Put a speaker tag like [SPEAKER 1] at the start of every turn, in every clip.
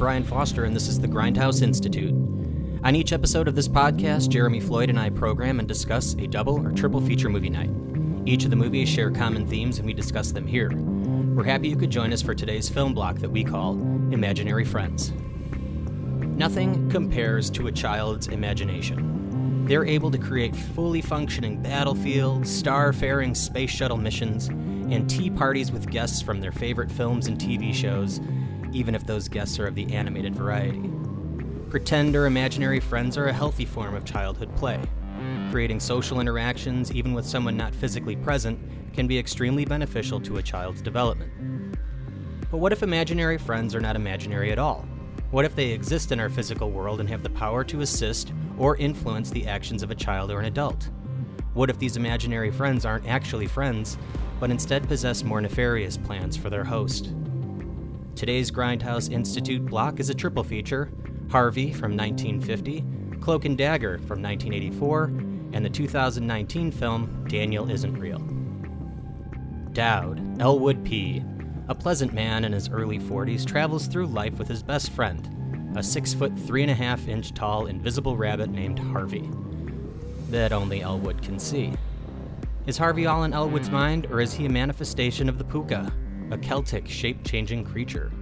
[SPEAKER 1] Brian Foster, and this is the Grindhouse Institute. On each episode of this podcast, Jeremy Floyd and I program and discuss a double or triple feature movie night. Each of the movies share common themes, and we discuss them here. We're happy you could join us for today's film block that we call Imaginary Friends. Nothing compares to a child's imagination. They're able to create fully functioning battlefields, star-faring space shuttle missions, and tea parties with guests from their favorite films and TV shows, even if those guests are of the animated variety. Pretend or imaginary friends are a healthy form of childhood play. Creating social interactions, even with someone not physically present, can be extremely beneficial to a child's development. But what if imaginary friends are not imaginary at all? What if they exist in our physical world and have the power to assist or influence the actions of a child or an adult? What if these imaginary friends aren't actually friends, but instead possess more nefarious plans for their host? Today's Grindhouse Institute block is a triple feature Harvey from 1950, Cloak and Dagger from 1984, and the 2019 film Daniel Isn't Real. Dowd, Elwood P., a pleasant man in his early 40s, travels through life with his best friend, a six foot three and a half inch tall invisible rabbit named Harvey. That only Elwood can see. Is Harvey all in Elwood's mind, or is he a manifestation of the pooka, a Celtic shape changing creature?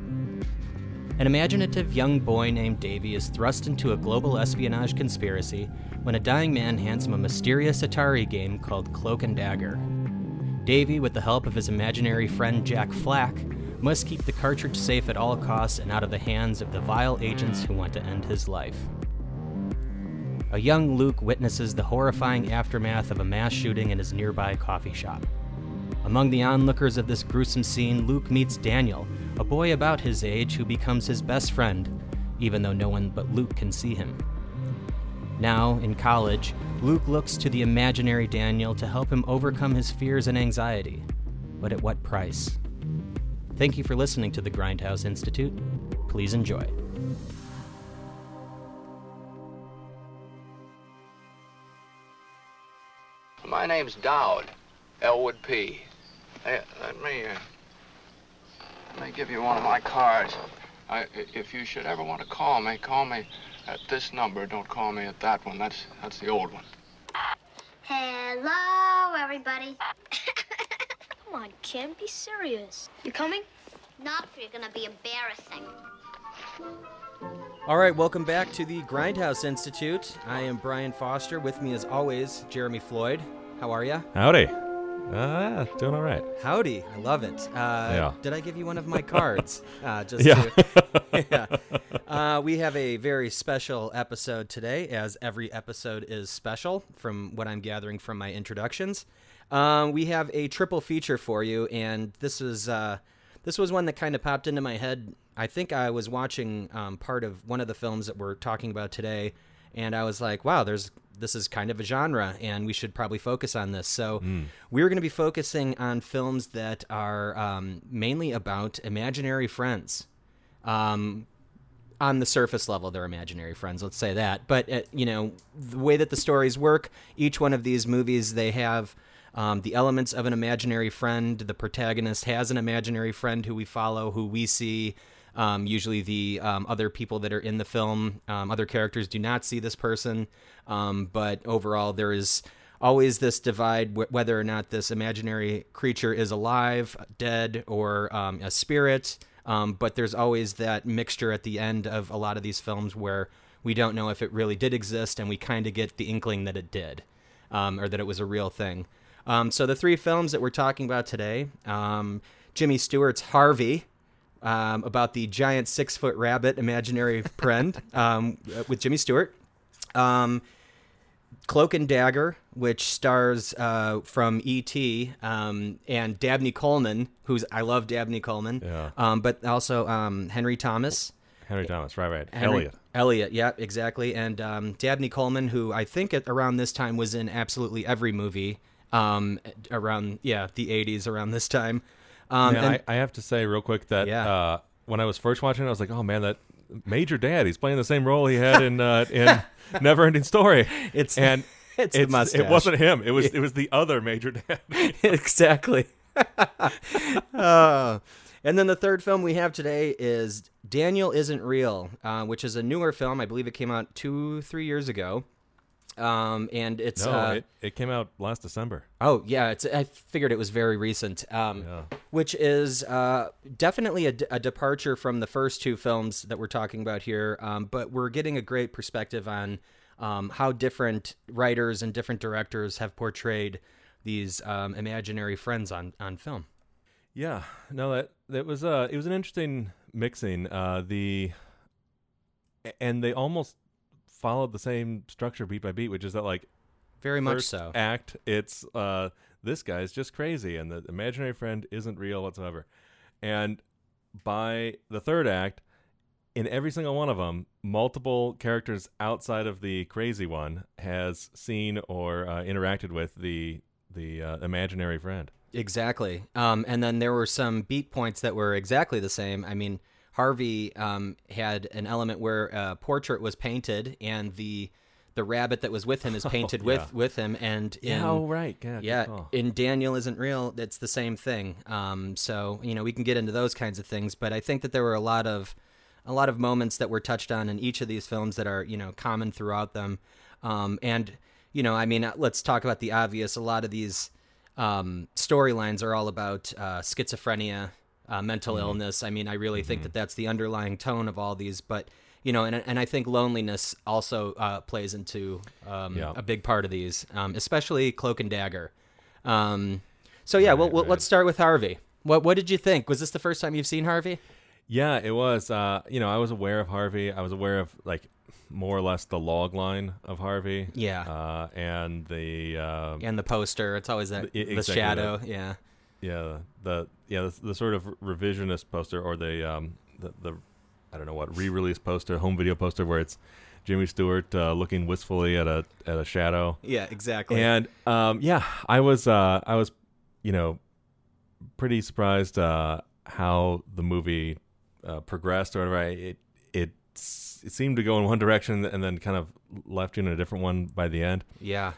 [SPEAKER 1] An imaginative young boy named Davy is thrust into a global espionage conspiracy when a dying man hands him a mysterious Atari game called Cloak and Dagger. Davy, with the help of his imaginary friend Jack Flack, must keep the cartridge safe at all costs and out of the hands of the vile agents who want to end his life. A young Luke witnesses the horrifying aftermath of a mass shooting in his nearby coffee shop. Among the onlookers of this gruesome scene, Luke meets Daniel, a boy about his age who becomes his best friend, even though no one but Luke can see him. Now, in college, Luke looks to the imaginary Daniel to help him overcome his fears and anxiety. But at what price? Thank you for listening to the Grindhouse Institute. Please enjoy.
[SPEAKER 2] My name's Dowd, Elwood P. Hey, let me, uh, let me give you one of my cards. I, if you should ever want to call me, call me at this number. Don't call me at that one. That's that's the old one.
[SPEAKER 3] Hello, everybody.
[SPEAKER 4] Come on, Kim, be serious. You coming?
[SPEAKER 3] Not if you're gonna be embarrassing.
[SPEAKER 1] All right, welcome back to the Grindhouse Institute. I am Brian Foster. With me, as always, Jeremy Floyd. How are you?
[SPEAKER 5] Howdy. Uh, doing all right.
[SPEAKER 1] Howdy. I love it. Uh,
[SPEAKER 5] Yeah.
[SPEAKER 1] Did I give you one of my cards? uh, just
[SPEAKER 5] Yeah.
[SPEAKER 1] To, yeah. Uh, we have a very special episode today, as every episode is special from what I'm gathering from my introductions. Um, we have a triple feature for you, and this was uh, this was one that kind of popped into my head. I think I was watching um, part of one of the films that we're talking about today, and I was like, "Wow, there's this is kind of a genre, and we should probably focus on this." So we're going to be focusing on films that are um, mainly about imaginary friends. Um, on the surface level, they're imaginary friends. Let's say that. But uh, you know, the way that the stories work, each one of these movies, they have um, the elements of an imaginary friend. The protagonist has an imaginary friend who we follow, who we see. Um, usually, the um, other people that are in the film, um, other characters, do not see this person. Um, but overall, there is always this divide wh- whether or not this imaginary creature is alive, dead, or um, a spirit. But there's always that mixture at the end of a lot of these films where we don't know if it really did exist and we kind of get the inkling that it did or that it was a real thing. Um, so the three films that we're talking about today um, Jimmy Stewart's Harvey. Um, about the giant six foot rabbit imaginary friend um, with Jimmy Stewart. Um, Cloak and Dagger, which stars uh, from E.T. Um, and Dabney Coleman, who's I love Dabney Coleman,
[SPEAKER 5] Yeah.
[SPEAKER 1] um, but also um, Henry Thomas.
[SPEAKER 5] Henry Thomas, right, right.
[SPEAKER 1] Henry-
[SPEAKER 5] Elliot.
[SPEAKER 1] Elliot, yeah, exactly. And um, Dabney Coleman, who I think at, around this time was in absolutely every movie um, around, yeah, the 80s around this time. Um,
[SPEAKER 5] Man,
[SPEAKER 1] and-
[SPEAKER 5] I, I have to say real quick that
[SPEAKER 1] Yeah.
[SPEAKER 5] uh, when I was first watching it, I was like, oh man, that Major Dad, he's playing the same role he had in uh, in Never Ending Story.
[SPEAKER 1] It's-
[SPEAKER 5] and
[SPEAKER 1] it's the mustache.
[SPEAKER 5] It wasn't him. It was it was the other Major Dad.
[SPEAKER 1] exactly. uh, And then the third film we have today is Daniel Isn't Real, uh, which is a newer film. I believe it came out two, three years ago. Um, and it's
[SPEAKER 5] No,
[SPEAKER 1] uh,
[SPEAKER 5] it, it came out last December.
[SPEAKER 1] Oh yeah, it's. I figured it was very recent. Um, which is uh, definitely a departure from the first two films that we're talking about here. Um, but we're getting a great perspective on um, how different writers and different directors have portrayed these um, imaginary friends on on film.
[SPEAKER 5] Yeah, no, that that was uh, it was an interesting mixing. Uh, the and they almost followed the same structure beat by beat, which is that like
[SPEAKER 1] Very much so.
[SPEAKER 5] act, it's uh, this guy's just crazy, and the imaginary friend isn't real whatsoever. And by the third act, in every single one of them, multiple characters outside of the crazy one has seen or uh, interacted with the the uh, imaginary friend.
[SPEAKER 1] Exactly. Um, and then there were some beat points that were exactly the same. I mean, Harvey um, had an element where a portrait was painted, and the the rabbit that was with him is painted with
[SPEAKER 5] yeah.
[SPEAKER 1] with him. And in,
[SPEAKER 5] oh right, yeah,
[SPEAKER 1] yeah, in Daniel isn't real. It's the same thing. Um, so you know we can get into those kinds of things, but I think that there were a lot of a lot of moments that were touched on in each of these films that are you know common throughout them. Um, and you know, I mean, uh, let's talk about the obvious. A lot of these um, storylines are all about uh, schizophrenia, uh, mental
[SPEAKER 5] Mm-hmm.
[SPEAKER 1] illness. I mean, I really think that that's the underlying tone of all these. But you know, and and I think loneliness also uh, plays into um,
[SPEAKER 5] Yeah.
[SPEAKER 1] a big part of these, um, especially Cloak and Dagger. Um, so yeah, well,
[SPEAKER 5] Right,
[SPEAKER 1] well,
[SPEAKER 5] right.
[SPEAKER 1] let's start with Harvey. What what did you think? Was this the first time you've seen Harvey?
[SPEAKER 5] Yeah, it was. Uh, you know, I was aware of Harvey. I was aware of like more or less the log line of Harvey.
[SPEAKER 1] Yeah.
[SPEAKER 5] Uh, and the uh,
[SPEAKER 1] And the poster, it's always that
[SPEAKER 5] The-
[SPEAKER 1] the
[SPEAKER 5] exactly
[SPEAKER 1] shadow.
[SPEAKER 5] that.
[SPEAKER 1] Yeah,
[SPEAKER 5] yeah the yeah the, the sort of revisionist poster or the um the, the I don't know what re-release poster, home video poster where it's Jimmy Stewart uh, looking wistfully at a at a shadow.
[SPEAKER 1] yeah, exactly.
[SPEAKER 5] And um, yeah, I was uh, I was you know pretty surprised uh, how the movie uh, progressed or whatever. I- It it it seemed to go in one direction and then kind of left you in a different one by the end.
[SPEAKER 1] yeah,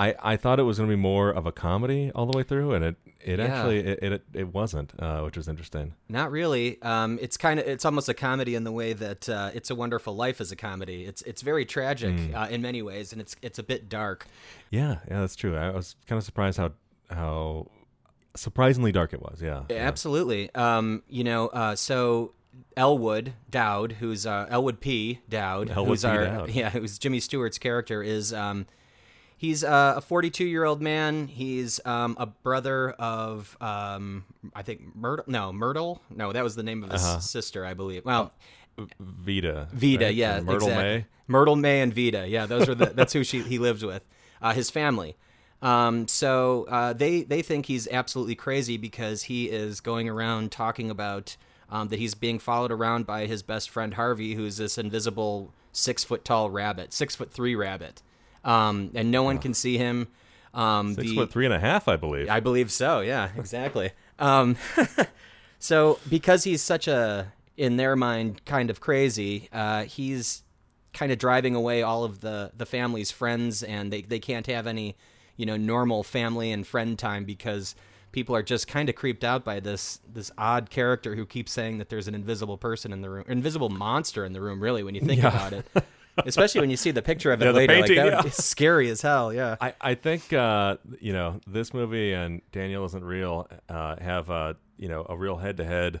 [SPEAKER 5] I, I thought it was going to be more of a comedy all the way through, and it it
[SPEAKER 1] Yeah.
[SPEAKER 5] actually it, it it wasn't, uh, which was interesting.
[SPEAKER 1] not really. Um, it's kind of it's almost a comedy in the way that uh, It's a Wonderful Life is a comedy. It's it's very tragic
[SPEAKER 5] Hmm.
[SPEAKER 1] uh, in many ways, and it's it's a bit dark.
[SPEAKER 5] Yeah, yeah, that's true. I was kind of surprised how how surprisingly dark it was. Yeah, yeah.
[SPEAKER 1] Absolutely. Um, you know, uh, so Elwood Dowd, who's uh, Elwood P. Dowd,
[SPEAKER 5] Elwood
[SPEAKER 1] who's
[SPEAKER 5] P.
[SPEAKER 1] our
[SPEAKER 5] Dowd.
[SPEAKER 1] yeah, who's Jimmy Stewart's character is. Um, he's uh, a 42 year old man. He's um, a brother of um, I think Myrtle. No, Myrtle. No, that was the name of his
[SPEAKER 5] Uh-huh.
[SPEAKER 1] sister, I believe. Well,
[SPEAKER 5] Veta,
[SPEAKER 1] Veta,
[SPEAKER 5] right?
[SPEAKER 1] yeah,
[SPEAKER 5] And Myrtle
[SPEAKER 1] exactly.
[SPEAKER 5] May.
[SPEAKER 1] Myrtle May and Veta, yeah, those were the, that's who she he lived with, uh, his family. Um, so uh, they they think he's absolutely crazy because he is going around talking about um, that he's being followed around by his best friend Harvey, who's this invisible six foot tall rabbit, six foot three rabbit, um, and no one can see him. Um,
[SPEAKER 5] Six
[SPEAKER 1] the-
[SPEAKER 5] foot three and a half, I believe.
[SPEAKER 1] I believe so. Yeah, exactly. um, so because he's such a, in their mind, kind of crazy, uh, he's kind of driving away all of the the family's friends, and they they can't have any, you know, normal family and friend time because people are just kind of creeped out by this this odd character who keeps saying that there's an invisible person in the room, invisible monster in the room. Really, when you think about it. Especially when you see the picture of it
[SPEAKER 5] Yeah,
[SPEAKER 1] later,
[SPEAKER 5] painting,
[SPEAKER 1] like that would be scary as hell. Yeah,
[SPEAKER 5] I, I think uh, you know this movie and Daniel isn't real uh, have uh, you know a real head to head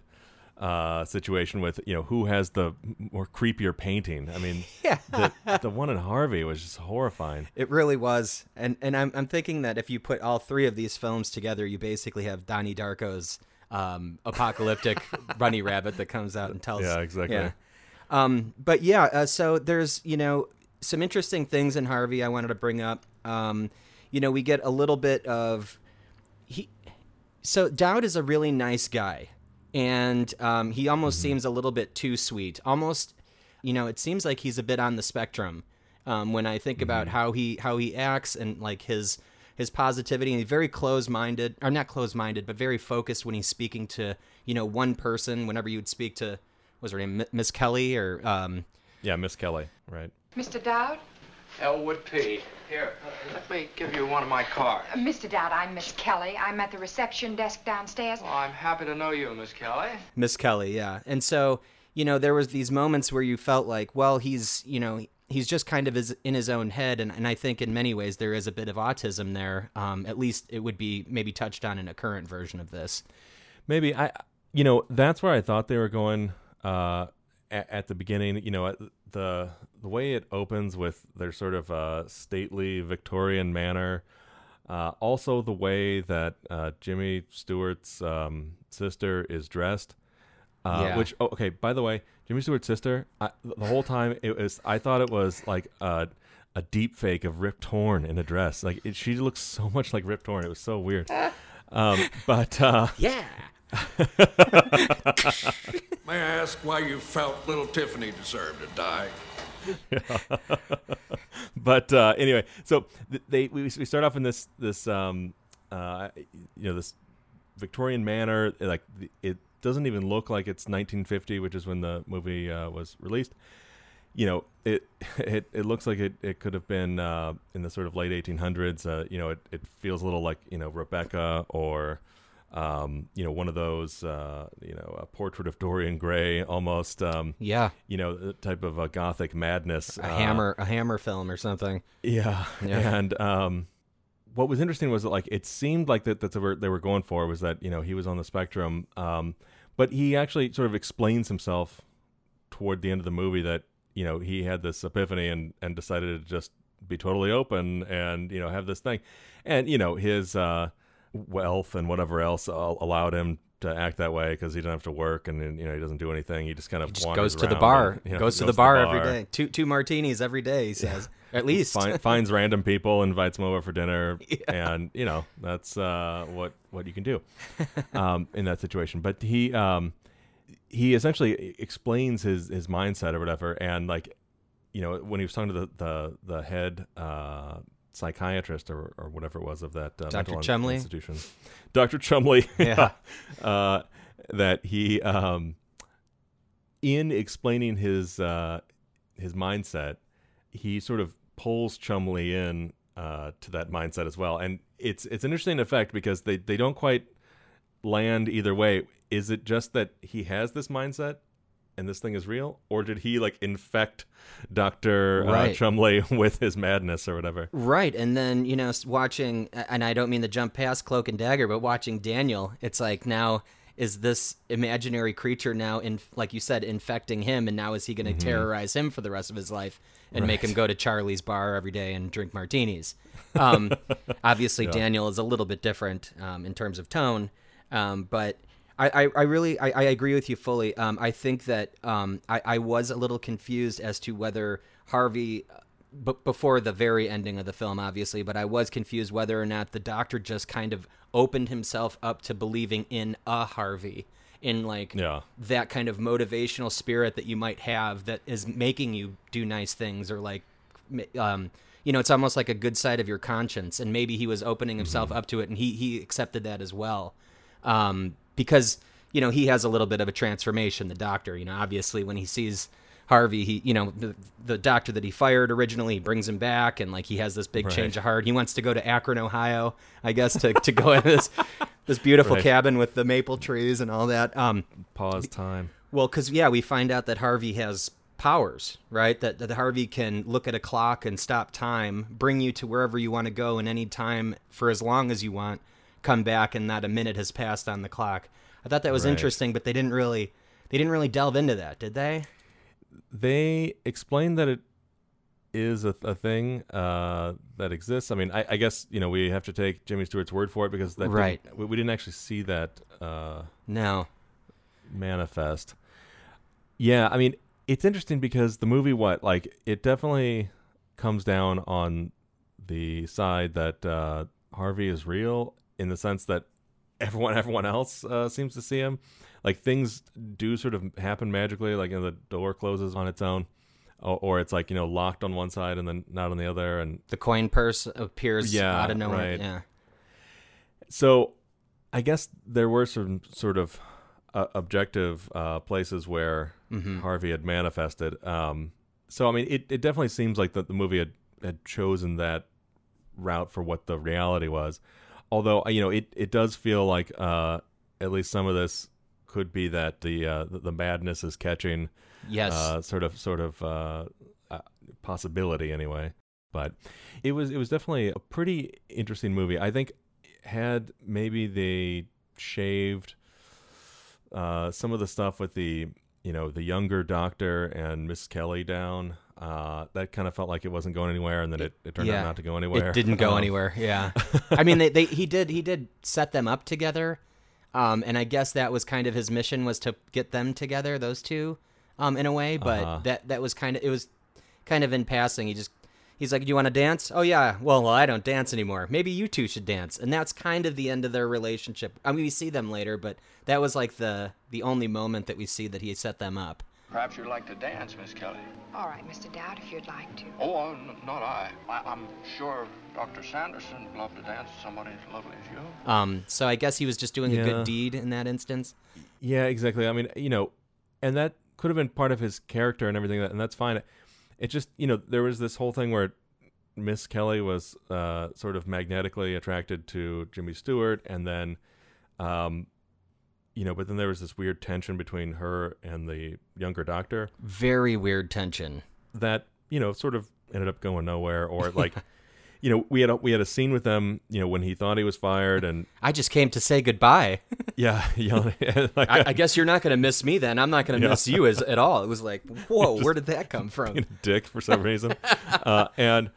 [SPEAKER 5] situation with you know who has the more creepier painting. I mean,
[SPEAKER 1] Yeah.
[SPEAKER 5] the, the one in Harvey was just horrifying.
[SPEAKER 1] It really was, and and I'm I'm thinking that if you put all three of these films together, you basically have Donnie Darko's um, apocalyptic bunny rabbit that comes out and tells.
[SPEAKER 5] Yeah, exactly.
[SPEAKER 1] Um, but yeah, uh, so there's you know some interesting things in Harvey I wanted to bring up. Um, you know, we get a little bit of he. So Dowd is a really nice guy, and um, he almost seems a little bit too sweet. Almost, you know, it seems like he's a bit on the spectrum. Um, when I think about how he how he acts and like his his positivity, and he's very close minded, or not close minded, but very focused when he's speaking to you know one person. Whenever you would speak to, was her name Miss Kelly or um,
[SPEAKER 5] Yeah, Miss Kelly, right?
[SPEAKER 6] Mr. Dowd,
[SPEAKER 2] Elwood P. Here, uh, let me give you one of my cards.
[SPEAKER 6] Uh, Mr. Dowd, I'm Miss Kelly. I'm at the reception desk downstairs.
[SPEAKER 2] Well, I'm happy to know you, Miss Kelly.
[SPEAKER 1] Miss Kelly, yeah. And so, you know, there was these moments where you felt like, well, he's, you know, he's just kind of is in his own head, and, and I think in many ways there is a bit of autism there. Um, at least it would be maybe touched on in a current version of this.
[SPEAKER 5] Maybe I, you know, that's where I thought they were going uh, at, at the beginning. You know, at the the way it opens with their sort of uh, stately Victorian manner. Uh, also, the way that uh, Jimmy Stewart's um, sister is dressed. Uh,
[SPEAKER 1] Yeah.
[SPEAKER 5] Which, oh, okay. By the way, Jimmy Stewart's sister. I, the whole time it was, I thought it was like a, a deep fake of Rip Torn in a dress. Like it, she looks so much like Rip Torn. It was so weird. Um, but uh,
[SPEAKER 1] Yeah.
[SPEAKER 7] May I ask why you felt little Tiffany deserved to die?
[SPEAKER 5] but uh, anyway, so they we, we start off in this this um uh you know this Victorian manor like it doesn't even look like it's 1950, which is when the movie uh, was released. You know, it it, it looks like it, it could have been uh, in the sort of late 1800s. Uh, you know, it, it feels a little like you know Rebecca or um, you know one of those uh, you know a portrait of Dorian Gray almost. Um,
[SPEAKER 1] Yeah.
[SPEAKER 5] you know, the type of a gothic madness.
[SPEAKER 1] A
[SPEAKER 5] uh,
[SPEAKER 1] hammer, a hammer film or something.
[SPEAKER 5] yeah.
[SPEAKER 1] Yeah.
[SPEAKER 5] And um, what was interesting was that like it seemed like that that they were, they were going for was that you know he was on the spectrum, um, but he actually sort of explains himself toward the end of the movie that you know he had this epiphany and and decided to just be totally open and you know have this thing, and you know his uh, wealth and whatever else allowed him to act that way because he didn't have to work and you know he doesn't do anything. He just kind of
[SPEAKER 1] Just goes to the bar.
[SPEAKER 5] and, you know,
[SPEAKER 1] goes to
[SPEAKER 5] goes
[SPEAKER 1] the bar, every day. Two two martinis every day. He says, at least.
[SPEAKER 5] Find, finds random people, invites them over for dinner, and you know that's uh, what what you can do um, in that situation. But he um, he essentially explains his his mindset or whatever, and like you know when he was talking to the the, the head uh, psychiatrist or, or whatever it was of that uh,
[SPEAKER 1] Dr. Chumley?
[SPEAKER 5] institution, Doctor Chumley,
[SPEAKER 1] Yeah.
[SPEAKER 5] uh, that he um, in explaining his uh, his mindset, he sort of pulls Chumley in uh, to that mindset as well, and it's it's an interesting effect because they they don't quite land either way. Is it just that he has this mindset and this thing is real, or did he like infect Doctor uh, Chumley with his madness or whatever?
[SPEAKER 1] Right, and then you know, watching, and I don't mean to jump past Cloak and Dagger, but watching Daniel, it's like now is this imaginary creature now, in like you said, infecting him, and now is he going to terrorize him for the rest of his life and make him go to Charlie's bar every day and drink martinis? Um, obviously, Daniel is a little bit different um, in terms of tone, um, but. I, I, I really I, I agree with you fully. Um, I think that um, I, I was a little confused as to whether Harvey b- before the very ending of the film, obviously, but I was confused whether or not the doctor just kind of opened himself up to believing in a Harvey, in like
[SPEAKER 5] Yeah.
[SPEAKER 1] that kind of motivational spirit that you might have that is making you do nice things or like, um, you know, it's almost like a good side of your conscience, and maybe he was opening himself up to it, and he he accepted that as well, um, because you know he has a little bit of a transformation. The doctor, you know, obviously when he sees Harvey, he you know the the doctor that he fired originally, he brings him back, and like he has this big
[SPEAKER 5] Right.
[SPEAKER 1] change of heart. He wants to go to Akron, Ohio, I guess, to to go in this this beautiful
[SPEAKER 5] Right.
[SPEAKER 1] cabin with the maple trees and all that. Um,
[SPEAKER 5] Pause time.
[SPEAKER 1] well, because yeah, we find out that Harvey has powers, right? That that Harvey can look at a clock and stop time, bring you to wherever you want to go, and any time for as long as you want, come back, and not a minute has passed on the clock. I thought that was
[SPEAKER 5] Right.
[SPEAKER 1] interesting, but they didn't really they didn't really delve into that, did they?
[SPEAKER 5] they explain that it is a, a thing uh, that exists. I mean, I, I guess you know we have to take Jimmy Stewart's word for it because that didn't-
[SPEAKER 1] Right.
[SPEAKER 5] we, we didn't actually see that uh,
[SPEAKER 1] No.
[SPEAKER 5] manifest. Yeah, I mean, it's interesting because the movie, what like, it definitely comes down on the side that uh, Harvey is real in the sense that everyone, everyone else uh, seems to see him. Like things do sort of happen magically, like you know, the door closes on its own, or, or it's like you know locked on one side and then not on the other, and
[SPEAKER 1] The coin purse appears
[SPEAKER 5] Yeah,
[SPEAKER 1] out of nowhere.
[SPEAKER 5] right.
[SPEAKER 1] Yeah.
[SPEAKER 5] So, I guess there were some sort of uh, objective uh, places where
[SPEAKER 1] Mm-hmm.
[SPEAKER 5] Harvey had manifested. Um, so, I mean, it, it definitely seems like that the movie had had chosen that route for what the reality was. Although you know, it it does feel like uh, at least some of this could be that the uh, the, madness is catching
[SPEAKER 1] Yes.
[SPEAKER 5] uh, sort of sort of uh, uh, possibility anyway. But it was it was definitely a pretty interesting movie. I think had maybe they shaved uh, some of the stuff with the you know the younger doctor and Miss Kelly down. Uh, that kind of felt like it wasn't going anywhere, and then it, it turned
[SPEAKER 1] yeah.
[SPEAKER 5] out not to go anywhere.
[SPEAKER 1] It didn't go
[SPEAKER 5] Um,
[SPEAKER 1] anywhere. Yeah. I mean, they, they he did he did set them up together, um, and I guess that was kind of his mission was to get them together, those two, um, in a way. But
[SPEAKER 5] Uh-huh.
[SPEAKER 1] that that was kind of it was kind of in passing. He just he's like, "Do you want to dance?" Oh yeah. Well, well, I don't dance anymore. Maybe you two should dance, and that's kind of the end of their relationship. I mean, we see them later, but that was like the the only moment that we see that he set them up.
[SPEAKER 2] Perhaps you'd like to dance, Miss Kelly.
[SPEAKER 6] All right, Mr. Dowd, if you'd like to.
[SPEAKER 2] Oh, uh, n- not I. I. I'm sure Dr. Sanderson would love to dance with somebody as lovely as you.
[SPEAKER 1] Um, so I guess he was just doing a good deed in that instance.
[SPEAKER 5] Yeah, exactly. I mean, you know, and that could have been part of his character and everything, and that's fine. It just, you know, there was this whole thing where Miss Kelly was uh, sort of magnetically attracted to Jimmy Stewart, and then, um, you know, but then there was this weird tension between her and the younger doctor
[SPEAKER 1] Very weird tension.
[SPEAKER 5] that you know sort of ended up going nowhere, or like. You know, we had a, we had a scene with them. You know, when he thought he was fired, and
[SPEAKER 1] I just came to say goodbye.
[SPEAKER 5] yeah, yelling, like,
[SPEAKER 1] I, I guess you're not going to miss me then. I'm not going to
[SPEAKER 5] Yeah.
[SPEAKER 1] miss you as at all. It was like, whoa, where did that come from?
[SPEAKER 5] dick for some reason. uh, and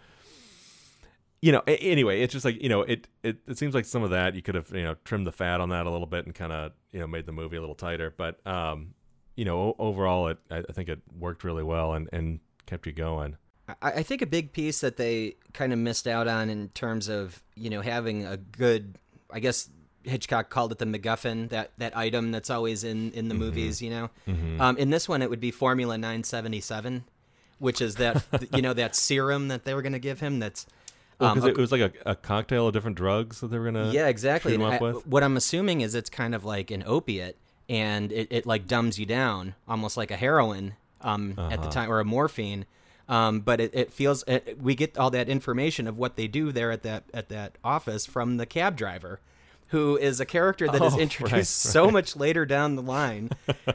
[SPEAKER 5] you know, anyway, it's just like you know, it, it it seems like some of that you could have you know trimmed the fat on that a little bit and kind of you know made the movie a little tighter. But um, you know, overall, it I think it worked really well and and kept you going.
[SPEAKER 1] I, I think a big piece that they kind of missed out on in terms of you know having a good, I guess Hitchcock called it the MacGuffin, that that item that's always in in the movies. You know, um, in this one it would be Formula 977, which is that you know that serum that they were going to give him. That's um,
[SPEAKER 5] Because it was like a, a cocktail of different drugs that they were gonna
[SPEAKER 1] yeah exactly
[SPEAKER 5] shoot him up
[SPEAKER 1] I-
[SPEAKER 5] with.
[SPEAKER 1] what i'm assuming is it's kind of like an opiate and it, it like dumbs you down almost like a heroin um, at
[SPEAKER 5] Uh-huh.
[SPEAKER 1] the time or a morphine um, but it, it feels it, we get all that information of what they do there at that at that office from the cab driver who is a character that is
[SPEAKER 5] Oh,
[SPEAKER 1] introduced
[SPEAKER 5] right,
[SPEAKER 1] so much later down the line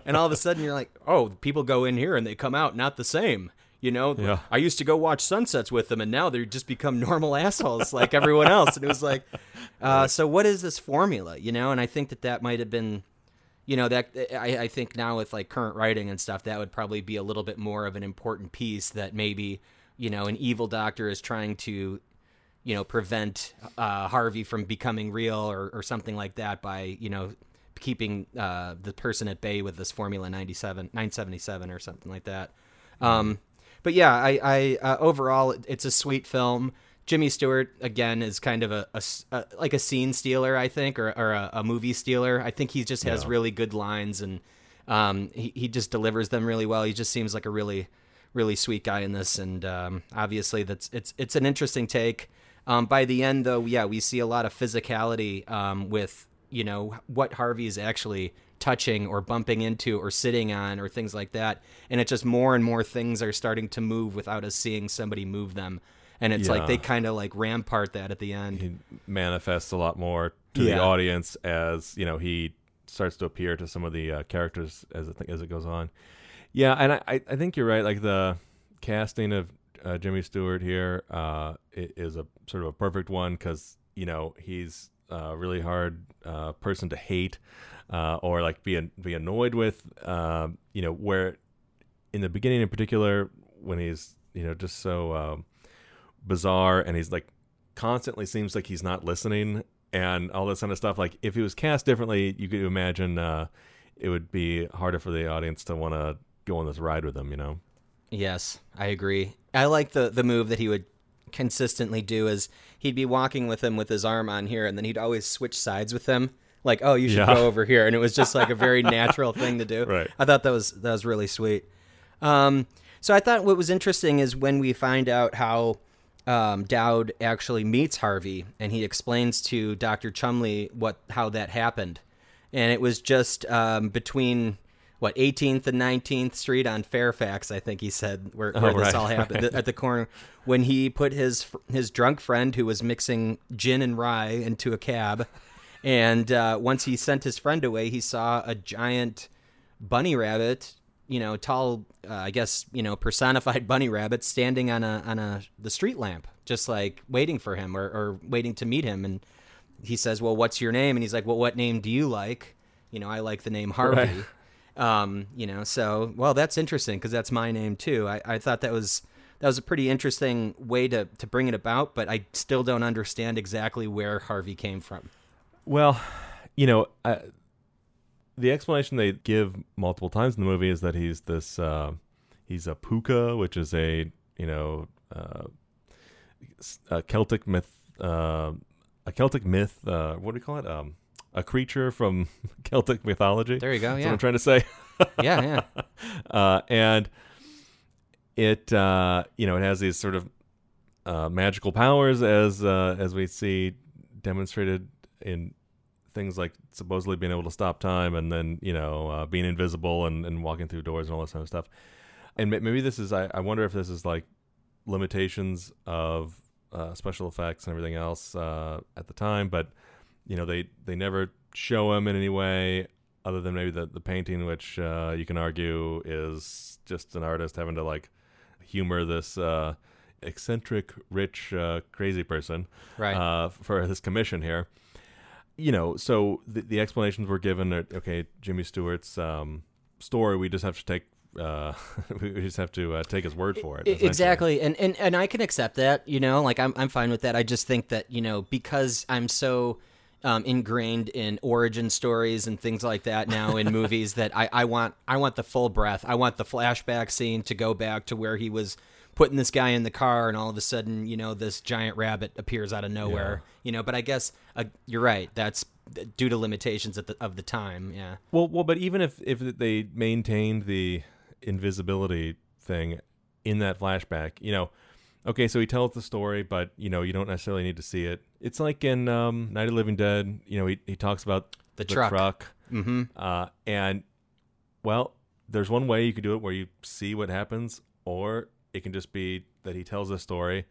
[SPEAKER 1] and all of a sudden you're like oh people go in here and they come out not the same you know?
[SPEAKER 5] Yeah.
[SPEAKER 1] i used to go watch sunsets with them and now they just become normal assholes like everyone else. And it was like uh, so what is this formula you know? And i think that that might have been you know that I, I think now with like current writing and stuff that would probably be a little bit more of an important piece that maybe you know an evil doctor is trying to you know prevent uh, harvey from becoming real or, or something like that by you know keeping uh, the person at bay with this formula 97 977 or something like that. Um, but yeah i, I uh, overall it's a sweet film. Jimmy stewart again is kind of a, a a- like a scene stealer i think or, or a, a movie stealer. I think he just has
[SPEAKER 5] Yeah.
[SPEAKER 1] really good lines and um, he, he just delivers them really well. He just seems like a really really sweet guy in this. And um, obviously that's it's it's an interesting take. Um, by the end though yeah we see a lot of physicality um, with you know what harvey is actually touching or bumping into or sitting on or things like that. And it just more and more things are starting to move without us seeing somebody move them. And it's like they kind of like rampart that at the end.
[SPEAKER 5] He manifests a lot more to the audience as you know he starts to appear to some of the uh, characters as it as it goes on. Yeah, and I I I think you're right. Like the casting of uh, Jimmy Stewart here uh, is a sort of a perfect one because you know he's a really hard uh, person to hate uh, or like be be annoyed with. Um, you know where in the beginning in particular when he's you know just so um, bizarre and he's like constantly seems like he's not listening and all this kind of stuff like if he was cast differently you could imagine uh, it would be harder for the audience to want to go on this ride with him you know
[SPEAKER 1] Yes, I agree. I like the the move that he would consistently do is he'd be walking with him with his arm on here and then he'd always switch sides with him like oh you should
[SPEAKER 5] Yeah.
[SPEAKER 1] go over here and it was just like a very natural thing to do
[SPEAKER 5] Right.
[SPEAKER 1] i thought that was that was really sweet um, so i thought what was interesting is when we find out how um, dowd actually meets harvey and he explains to dr chumley what how that happened and it was just um, between what 18th and 19th Street on Fairfax, I think he said, where,
[SPEAKER 5] Oh,
[SPEAKER 1] this
[SPEAKER 5] right,
[SPEAKER 1] all happened
[SPEAKER 5] right.
[SPEAKER 1] at the corner when he put his his drunk friend who was mixing gin and rye into a cab, and uh, once he sent his friend away, he saw a giant bunny rabbit, you know, tall, uh, I guess, you know, personified bunny rabbit standing on a on a the street lamp, just like waiting for him or, or waiting to meet him, and he says, "Well, what's your name?" And he's like, "Well, what name do you like?" You know, I like the name Harvey. Um, you know, so well, that's interesting because that's my name too. I, I thought that was that was a pretty interesting way to to bring it about, but I still don't understand exactly where Harvey came from.
[SPEAKER 5] Well, you know, uh, the explanation they give multiple times in the movie is that he's this uh, he's a pooka, which is a you know uh, a Celtic myth, uh, a Celtic myth. Uh, what do you call it? Um, a creature from Celtic mythology.
[SPEAKER 1] There you go,
[SPEAKER 5] That's
[SPEAKER 1] yeah.
[SPEAKER 5] what I'm trying to say.
[SPEAKER 1] Yeah, yeah.
[SPEAKER 5] uh, and it uh, you know it has these sort of uh, magical powers as uh, as we see demonstrated in things like supposedly being able to stop time and then you know uh, being invisible and, and walking through doors and all this kind of stuff and maybe this is I, I wonder if this is like limitations of uh, special effects and everything else uh, at the time but you know they they never show him in any way other than maybe the, the painting which uh, you can argue is just an artist having to like humor this uh, eccentric rich uh, crazy person
[SPEAKER 1] Right.
[SPEAKER 5] uh, for this commission here you know so the, the explanations were given are, okay jimmy stewart's um, story we just have to take uh, we just have to uh, take his word for it
[SPEAKER 1] Exactly, and, and and I can accept that. You know, like I'm I'm fine with that. I just think that you know because I'm so um, ingrained in origin stories and things like that now in movies that I, I want I want the full breath. I want the flashback scene to go back to where he was putting this guy in the car and all of a sudden you know this giant rabbit appears out of nowhere. You know, but I guess uh, you're right. That's due to limitations at the, of the time. Yeah.
[SPEAKER 5] Well, well, but even if if they maintained the invisibility thing in that flashback, you know, okay, so he tells the story, but you know, you don't necessarily need to see it. It's like in um, Night of the Living Dead. You know, he he talks about
[SPEAKER 1] The truck.
[SPEAKER 5] mm-hmm. uh, and well, there's one way you could do it where you see what happens, or it can just be that he tells a story,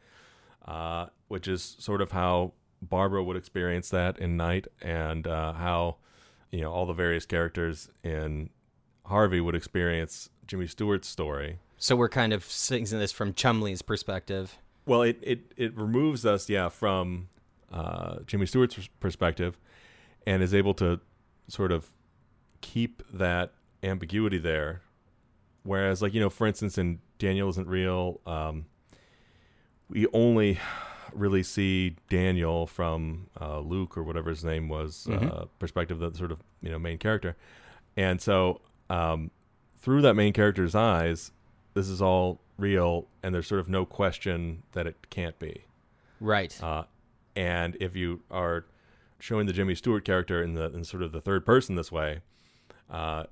[SPEAKER 5] uh, which is sort of how Barbara would experience that in Night, and uh, how you know all the various characters in Harvey would experience Jimmy Stewart's story.
[SPEAKER 1] So we're kind of seeing this from Chumley's perspective.
[SPEAKER 5] Well, it it, it removes us, yeah, from uh, Jimmy Stewart's perspective, and is able to sort of keep that ambiguity there. Whereas, like you know, for instance, in Daniel isn't real, um, we only really see Daniel from uh, Luke or whatever his name was uh, perspective, the sort of you know main character, and so um, through that main character's eyes, this is all real, and there's sort of no question that it can't be.
[SPEAKER 1] Right.
[SPEAKER 5] Uh, and if you are showing the Jimmy Stewart character in the in sort of the third person this way, uh,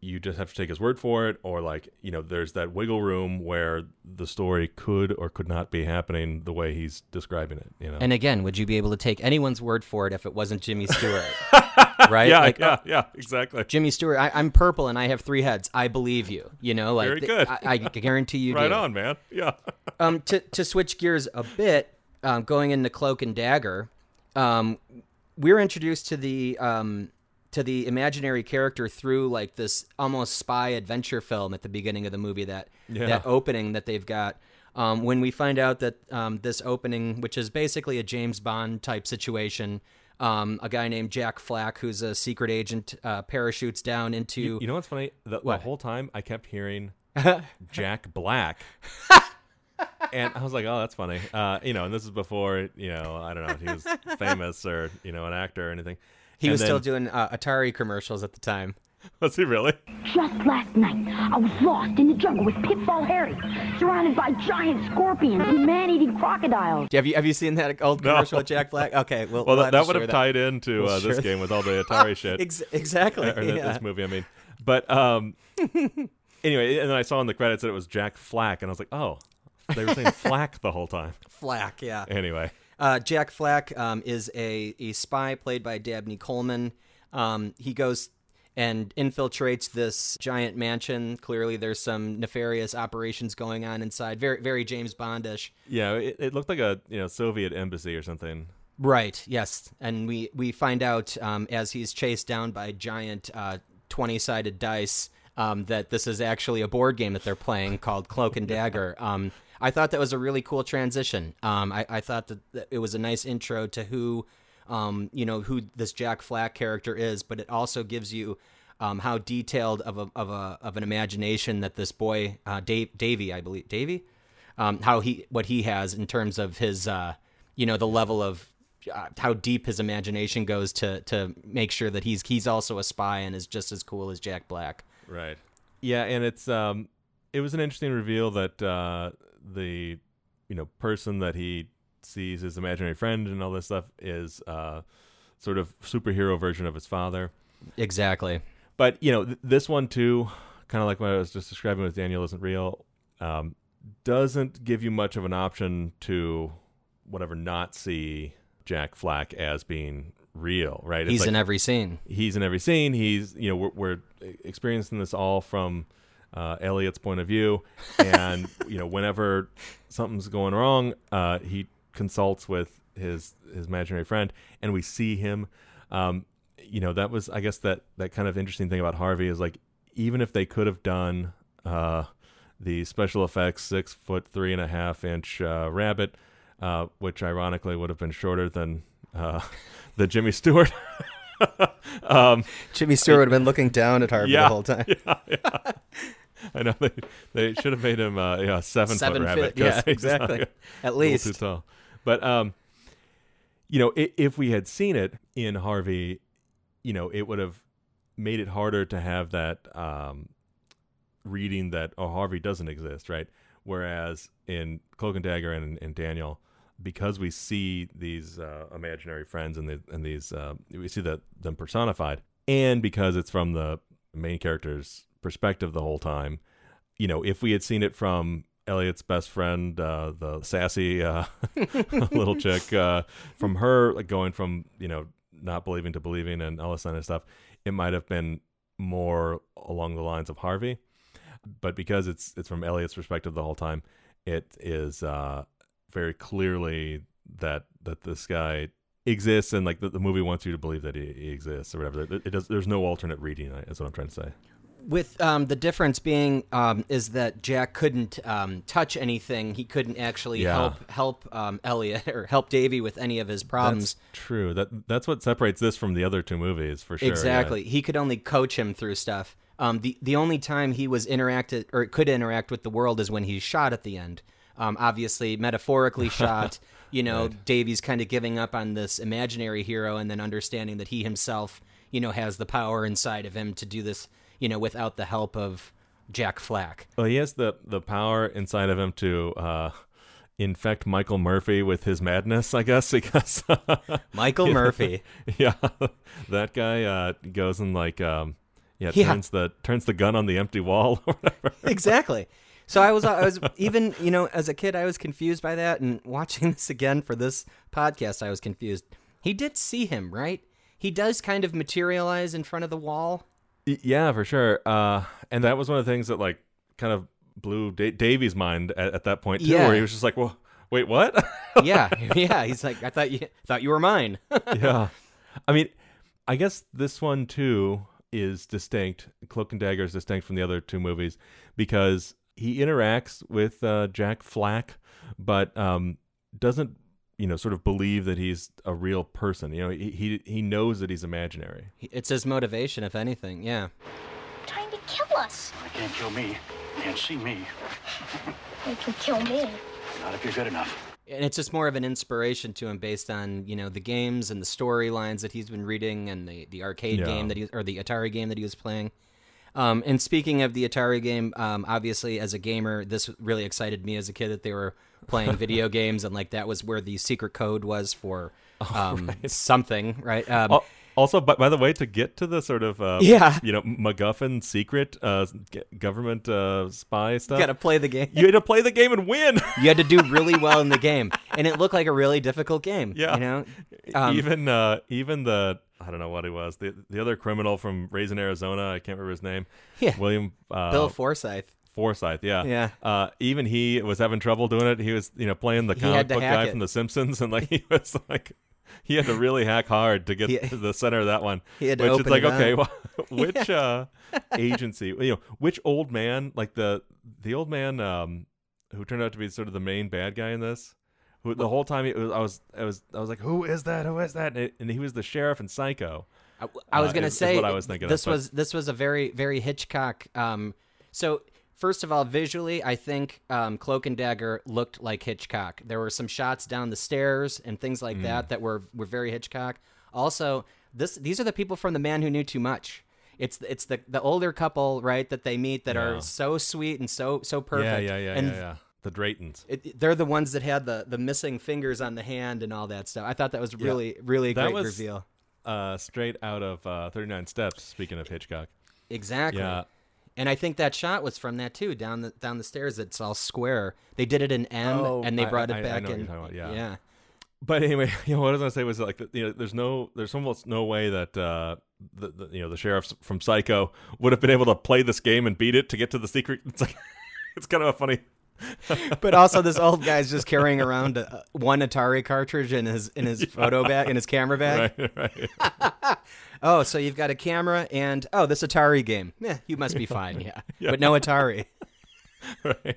[SPEAKER 5] you just have to take his word for it, or like you know, there's that wiggle room where the story could or could not be happening the way he's describing it. You know,
[SPEAKER 1] And again, would you be able to take anyone's word for it if it wasn't Jimmy Stewart? right?
[SPEAKER 5] yeah,
[SPEAKER 1] Like,
[SPEAKER 5] yeah,
[SPEAKER 1] oh,
[SPEAKER 5] yeah, exactly.
[SPEAKER 1] Jimmy Stewart, I, I'm purple and I have three heads. I believe you. You know, like
[SPEAKER 5] Very good.
[SPEAKER 1] I, I guarantee you
[SPEAKER 5] right
[SPEAKER 1] do.
[SPEAKER 5] on, man. Yeah.
[SPEAKER 1] Um, to to switch gears a bit, um, going into Cloak and Dagger, um, we're introduced to the um, to the imaginary character through like this almost spy adventure film at the beginning of the movie. That
[SPEAKER 5] Yeah.
[SPEAKER 1] that opening that they've got. Um, when we find out that um, this opening, which is basically a James Bond type situation, um, a guy named Jack Flack, who's a secret agent, uh, parachutes down into.
[SPEAKER 5] You, you know what's funny? The, the whole time I kept hearing Jack Black. and I was like, oh, that's funny. Uh, you know, and this is before, you know, I don't know if he was famous or, you know, an actor or anything.
[SPEAKER 1] He
[SPEAKER 5] And
[SPEAKER 1] was still doing uh, Atari commercials at the time.
[SPEAKER 5] Was he really?
[SPEAKER 8] Just last night, I was lost in the jungle with Pitfall Harry, surrounded by giant scorpions and man-eating crocodiles.
[SPEAKER 1] Have you have you seen that old
[SPEAKER 5] No.
[SPEAKER 1] commercial with Jack Black? Okay, well,
[SPEAKER 5] Well,
[SPEAKER 1] we'll
[SPEAKER 5] that, that would
[SPEAKER 1] share
[SPEAKER 5] have tied into
[SPEAKER 1] We'll
[SPEAKER 5] uh, this game with all the Atari shit.
[SPEAKER 1] Ex- exactly.
[SPEAKER 5] or
[SPEAKER 1] yeah.
[SPEAKER 5] this movie, I mean. But um, anyway, and then I saw in the credits that it was Jack Flack, and I was like, oh, they were saying Flack the whole time.
[SPEAKER 1] Flack, yeah.
[SPEAKER 5] Anyway,
[SPEAKER 1] Uh, Jack Flack um, is a, a spy played by Dabney Coleman. Um, he goes and infiltrates this giant mansion. Clearly, there's some nefarious operations going on inside. Very, very James Bondish.
[SPEAKER 5] Yeah, it, it looked like a you know Soviet embassy or something.
[SPEAKER 1] Right. Yes, and we we find out um, as he's chased down by giant twenty sided dice um, that this is actually a board game that they're playing called Cloak and Dagger. Um, I thought that was a really cool transition. Um, I, I thought that, that it was a nice intro to who, um, you know, who this Jack Flack character is, but it also gives you um, how detailed of a of a of an imagination that this boy uh, Dave Davy, I believe Davy, um, how he what he has in terms of his, uh, you know, the level of uh, how deep his imagination goes to to make sure that he's he's also a spy and is just as cool as Jack Black.
[SPEAKER 5] Right. Yeah, and it's um, it was an interesting reveal that uh, the you know person that he sees his imaginary friend and all this stuff is uh, sort of superhero version of his father.
[SPEAKER 1] Exactly.
[SPEAKER 5] But you know th- this one too, kind of like what I was just describing with Daniel isn't real, um, doesn't give you much of an option to whatever not see Jack Flack as being real, right? It's
[SPEAKER 1] He's
[SPEAKER 5] like-
[SPEAKER 1] in every scene.
[SPEAKER 5] he's in every scene. He's you know we're, we're experiencing this all from uh, Elliot's point of view, and you know whenever something's going wrong, uh, he consults with his his imaginary friend, and we see him. Um, you know that was I guess that that kind of interesting thing about Harvey is like even if they could have done uh, the special effects six foot three and a half inch uh, rabbit, uh, which ironically would have been shorter than uh, the Jimmy Stewart. um,
[SPEAKER 1] Jimmy Stewart would have been looking down at Harvey
[SPEAKER 5] yeah,
[SPEAKER 1] the whole time.
[SPEAKER 5] yeah, yeah. I know they they should have made him uh, yeah seven,
[SPEAKER 1] Seven
[SPEAKER 5] foot rabbit.
[SPEAKER 1] yeah, exactly. At least.
[SPEAKER 5] too tall. But um, you know, i if we had seen it in Harvey, you know, it would have made it harder to have that um, reading that oh Harvey doesn't exist, right? Whereas in Cloak and Dagger and, and Daniel, because we see these uh, imaginary friends and the, and these uh, we see that them personified, and because it's from the main character's perspective the whole time, you know, if we had seen it from Elliot's best friend, uh, the sassy uh, little chick, uh, from her like going from you know not believing to believing and all this kind of stuff, it might have been more along the lines of Harvey. But because it's it's from Elliot's perspective the whole time, it is uh, very clearly that that this guy exists and like the, the movie wants you to believe that he, he exists or whatever. It, it does, there's no alternate reading. Is what I'm trying to say.
[SPEAKER 1] With um, the difference being um, is that Jack couldn't um, touch anything. He couldn't actually
[SPEAKER 5] Yeah.
[SPEAKER 1] help help um, Elliot or help Davy with any of his problems.
[SPEAKER 5] That's true. That that's what separates this from the other two movies for sure. yeah.
[SPEAKER 1] Exactly. He could only coach him through stuff. Um, the the only time he was interacted or could interact with the world is when he's shot at the end. Um, obviously, metaphorically shot. You know, Davy's kind of giving up on this imaginary hero, and then understanding that he himself, you know, has the power inside of him to do this. You know, without the help of Jack Flack.
[SPEAKER 5] Well, he has the the power inside of him to uh, infect Michael Murphy with his madness, I guess, because
[SPEAKER 1] Michael
[SPEAKER 5] Yeah.
[SPEAKER 1] Murphy.
[SPEAKER 5] yeah, that guy uh, goes and like um, yeah,
[SPEAKER 1] Yeah.
[SPEAKER 5] turns the turns the gun on the empty wall or whatever.
[SPEAKER 1] exactly. So I was, I was even, you know, as a kid, I was confused by that, and watching this again for this podcast, I was confused. He did see him, right? He does kind of materialize in front of the wall.
[SPEAKER 5] Yeah, for sure. Uh, and that was one of the things that like kind of blew da- Davy's mind at, at that point too,
[SPEAKER 1] Yeah.
[SPEAKER 5] where he was just like, "Well, wait, what?"
[SPEAKER 1] Yeah, yeah. He's like, I thought you thought you were mine.
[SPEAKER 5] yeah. I mean, I guess this one too is distinct. Cloak and Dagger is distinct from the other two movies because he interacts with uh, Jack Flack, but um, doesn't you know sort of believe that he's a real person. You know, he he, he knows that he's imaginary.
[SPEAKER 1] it's his motivation, if anything. Yeah.
[SPEAKER 4] Trying to kill us.
[SPEAKER 9] You can't kill me. You can't see me.
[SPEAKER 4] You can kill me.
[SPEAKER 9] Not if you're good enough.
[SPEAKER 1] and it's just more of an inspiration to him based on you know the games and the storylines that he's been reading and the the arcade
[SPEAKER 5] Yeah.
[SPEAKER 1] game that he or the Atari game that he was playing. Um, and speaking of the Atari game, um, obviously as a gamer, this really excited me as a kid that they were playing video games and like that was where the secret code was for um, something, right? Um,
[SPEAKER 5] Al- Also, by, by the way, to get to the sort of uh,
[SPEAKER 1] Yeah.
[SPEAKER 5] you know MacGuffin secret uh, g- government uh, spy stuff,
[SPEAKER 1] you got to play the game.
[SPEAKER 5] you had to play the game and win.
[SPEAKER 1] You had to do really well in the game, and it looked like a really difficult game.
[SPEAKER 5] Yeah.
[SPEAKER 1] you know, Um,
[SPEAKER 5] even uh, even the I don't know what he was the the other criminal from Raising Arizona. I can't remember his name.
[SPEAKER 1] Yeah.
[SPEAKER 5] William uh,
[SPEAKER 1] Bill Forsythe.
[SPEAKER 5] Forsythe. Yeah,
[SPEAKER 1] Yeah.
[SPEAKER 5] Uh, even he was having trouble doing it. He was you know playing the comic book guy
[SPEAKER 1] it.
[SPEAKER 5] from The Simpsons, and like he was like. He had to really hack hard to get
[SPEAKER 1] He-
[SPEAKER 5] to the center of that one.
[SPEAKER 1] He had to
[SPEAKER 5] which is like,
[SPEAKER 1] it
[SPEAKER 5] okay, well, which uh, agency, you know, which old man, like the the old man um, who turned out to be sort of the main bad guy in this, who the whole time was, I was, I was, I was like, who is that? Who is that? And, it- and he was the sheriff in Psycho.
[SPEAKER 1] I, I was
[SPEAKER 5] Uh,
[SPEAKER 1] gonna
[SPEAKER 5] is- is
[SPEAKER 1] say
[SPEAKER 5] what I was thinking of,
[SPEAKER 1] This
[SPEAKER 5] but-
[SPEAKER 1] was this was a very very Hitchcock. Um, so first of all, visually, I think um, Cloak and Dagger looked like Hitchcock. There were some shots down the stairs and things like
[SPEAKER 5] Mm.
[SPEAKER 1] that that were were very Hitchcock. Also, this these are the people from The Man Who Knew Too Much. It's it's the the older couple right that they meet that
[SPEAKER 5] Yeah.
[SPEAKER 1] are so sweet and so so perfect.
[SPEAKER 5] Yeah, yeah, yeah,
[SPEAKER 1] and
[SPEAKER 5] yeah, yeah. The Draytons.
[SPEAKER 1] It, they're the ones that had the the missing fingers on the hand and all that stuff. I thought that was really really a
[SPEAKER 5] that
[SPEAKER 1] great
[SPEAKER 5] was
[SPEAKER 1] reveal.
[SPEAKER 5] Uh, straight out of uh, Thirty Nine Steps. Speaking of Hitchcock.
[SPEAKER 1] Exactly.
[SPEAKER 5] Yeah.
[SPEAKER 1] And I think that shot was from that too, down the down the stairs. It's all square. They did it in M,
[SPEAKER 5] Oh,
[SPEAKER 1] and they
[SPEAKER 5] I-
[SPEAKER 1] brought
[SPEAKER 5] I- I
[SPEAKER 1] it back
[SPEAKER 5] what
[SPEAKER 1] in.
[SPEAKER 5] about, yeah.
[SPEAKER 1] yeah.
[SPEAKER 5] But anyway, you know what I was gonna say was like, you know, there's no, there's almost no way that uh, the, the you know the sheriffs from Psycho would have been able to play this game and beat it to get to the secret. It's like, it's kind of a funny.
[SPEAKER 1] But also, this old guy's just carrying around a, one Atari cartridge in his in his photo bag in his camera bag.
[SPEAKER 5] Right, right.
[SPEAKER 1] Oh, so you've got a camera and oh, this Atari game. Yeah, you must be fine. Yeah,
[SPEAKER 5] Yeah.
[SPEAKER 1] but no Atari.
[SPEAKER 5] right.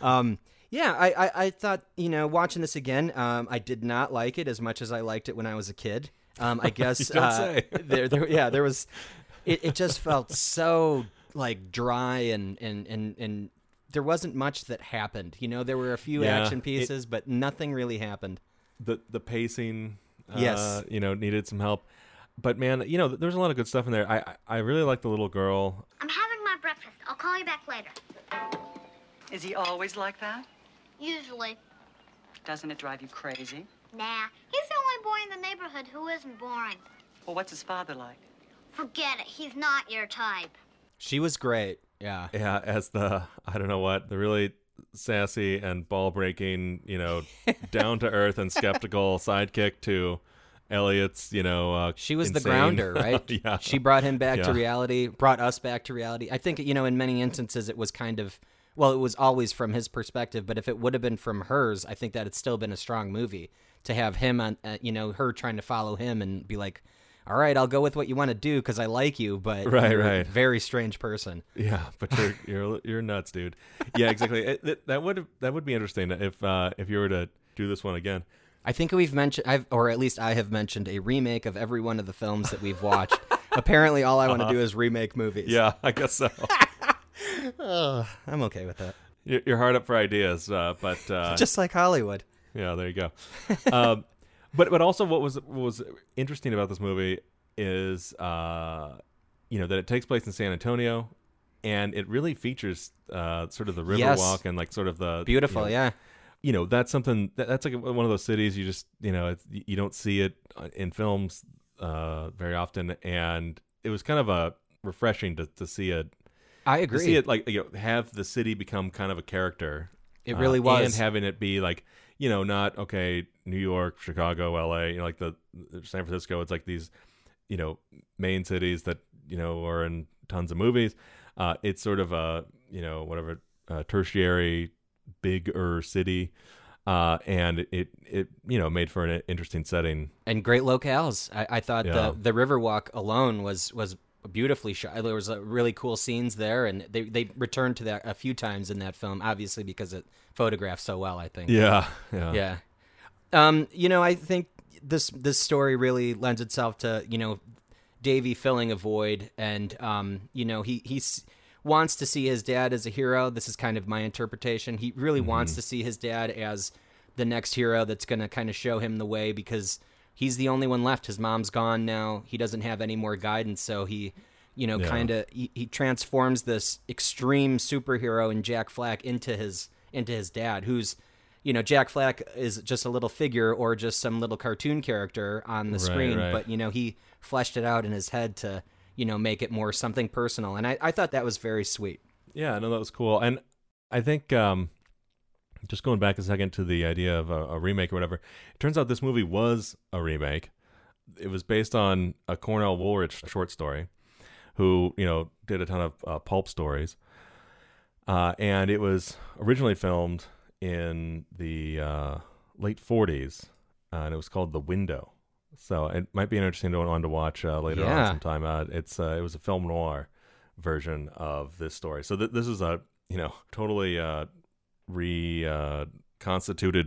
[SPEAKER 1] Um, yeah, I, I, I thought, you know, watching this again, um, I did not like it as much as I liked it when I was a kid. Um, I guess, uh,
[SPEAKER 5] say.
[SPEAKER 1] there, there, yeah, there was, it, it just felt so like dry and, and, and, and there wasn't much that happened. You know, there were a few
[SPEAKER 5] Yeah,
[SPEAKER 1] action
[SPEAKER 5] it-
[SPEAKER 1] pieces, but nothing really happened.
[SPEAKER 5] The the pacing, uh,
[SPEAKER 1] Yes.
[SPEAKER 5] you know, needed some help. But man, you know, there's a lot of good stuff in there. I I, I really like the little girl.
[SPEAKER 3] I'm having my breakfast. I'll call you back later.
[SPEAKER 10] Is he always like that?
[SPEAKER 3] Usually.
[SPEAKER 10] Doesn't it drive you crazy?
[SPEAKER 3] Nah. He's the only boy in the neighborhood who isn't boring.
[SPEAKER 10] Well, what's his father like?
[SPEAKER 3] Forget it. He's not your type.
[SPEAKER 1] She was great. Yeah.
[SPEAKER 5] Yeah, as the I don't know what the really sassy and ball breaking, you know, down to earth and skeptical sidekick to Elliot's, you know, uh,
[SPEAKER 1] She was the grounder, right?
[SPEAKER 5] yeah,
[SPEAKER 1] She brought him back to reality, brought us back to reality. I think, you know, in many instances it was kind of well, it was always from his perspective, but if it would have been from hers, I think that it's still been a strong movie to have him on uh, you know, her trying to follow him and be like, "All right, I'll go with what you want to do cuz I like you, but
[SPEAKER 5] Right, right.
[SPEAKER 1] very strange person."
[SPEAKER 5] Yeah, but you're you're you're nuts, dude. Yeah, exactly. It- that, that would that would be interesting if uh, if you were to do this one again.
[SPEAKER 1] I think we've mentioned, I've, or at least I have mentioned, a remake of every one of the films that we've watched. Apparently, all I want to
[SPEAKER 5] Uh-huh.
[SPEAKER 1] do is remake movies.
[SPEAKER 5] Yeah, I guess so.
[SPEAKER 1] I'm okay with that.
[SPEAKER 5] You're you're hard up for ideas, uh, but uh,
[SPEAKER 1] Just like Hollywood.
[SPEAKER 5] Yeah, there you go. um, but but also what was what was interesting about this movie is uh, you know that it takes place in San Antonio, and it really features uh, sort of the river
[SPEAKER 1] Yes.
[SPEAKER 5] walk and like sort of the
[SPEAKER 1] Beautiful,
[SPEAKER 5] you know,
[SPEAKER 1] yeah.
[SPEAKER 5] You know that's something that, that's like one of those cities you just you know it's, you don't see it uh, in films uh, very often, and it was kind of a refreshing to, to see it.
[SPEAKER 1] I agree.
[SPEAKER 5] see it like you know, have the city become kind of a character.
[SPEAKER 1] It
[SPEAKER 5] uh,
[SPEAKER 1] was,
[SPEAKER 5] and having it be like you know not okay New York, Chicago, L.A. You know like the San Francisco. It's like these you know main cities that you know are in tons of movies. Uh, it's sort of a you know whatever uh, tertiary bigger city. Uh, and it, it, you know, made for an interesting setting.
[SPEAKER 1] and great locales. I, I thought
[SPEAKER 5] Yeah.
[SPEAKER 1] the the Riverwalk alone was was beautifully shot. There was really cool scenes there, and they they returned to that a few times in that film, obviously because it photographed so well. I think.
[SPEAKER 5] Yeah, yeah.
[SPEAKER 1] yeah. Um, you know, I think this this story really lends itself to you know Davy filling a void, and um, you know he he's wants to see his dad as a hero. This is kind of my interpretation. He really mm-hmm. wants to see his dad as the next hero that's going to kind of show him the way because he's the only one left. His mom's gone now. He doesn't have any more guidance, so he, you know,
[SPEAKER 5] Yeah.
[SPEAKER 1] kind of he, he transforms this extreme superhero in Jack Flack into his into his dad, who's you know, Jack Flack is just a little figure or just some little cartoon character on the
[SPEAKER 5] Right,
[SPEAKER 1] screen,
[SPEAKER 5] right.
[SPEAKER 1] but you know, he fleshed it out in his head to, you know, make it more something personal. And I, I thought that was very sweet.
[SPEAKER 5] Yeah, no, that was cool, and I think um, just going back a second to the idea of a, a remake or whatever. It turns out this movie was a remake. It was based on a Cornell Woolrich short story, who you know did a ton of uh, pulp stories, uh, and it was originally filmed in the uh, late '40s, uh, and it was called The Window. So it might be an interesting one to watch uh, later
[SPEAKER 1] Yeah.
[SPEAKER 5] on sometime. Uh, it's uh, it was a film noir version of this story. So th- this is a you know totally uh, re uh,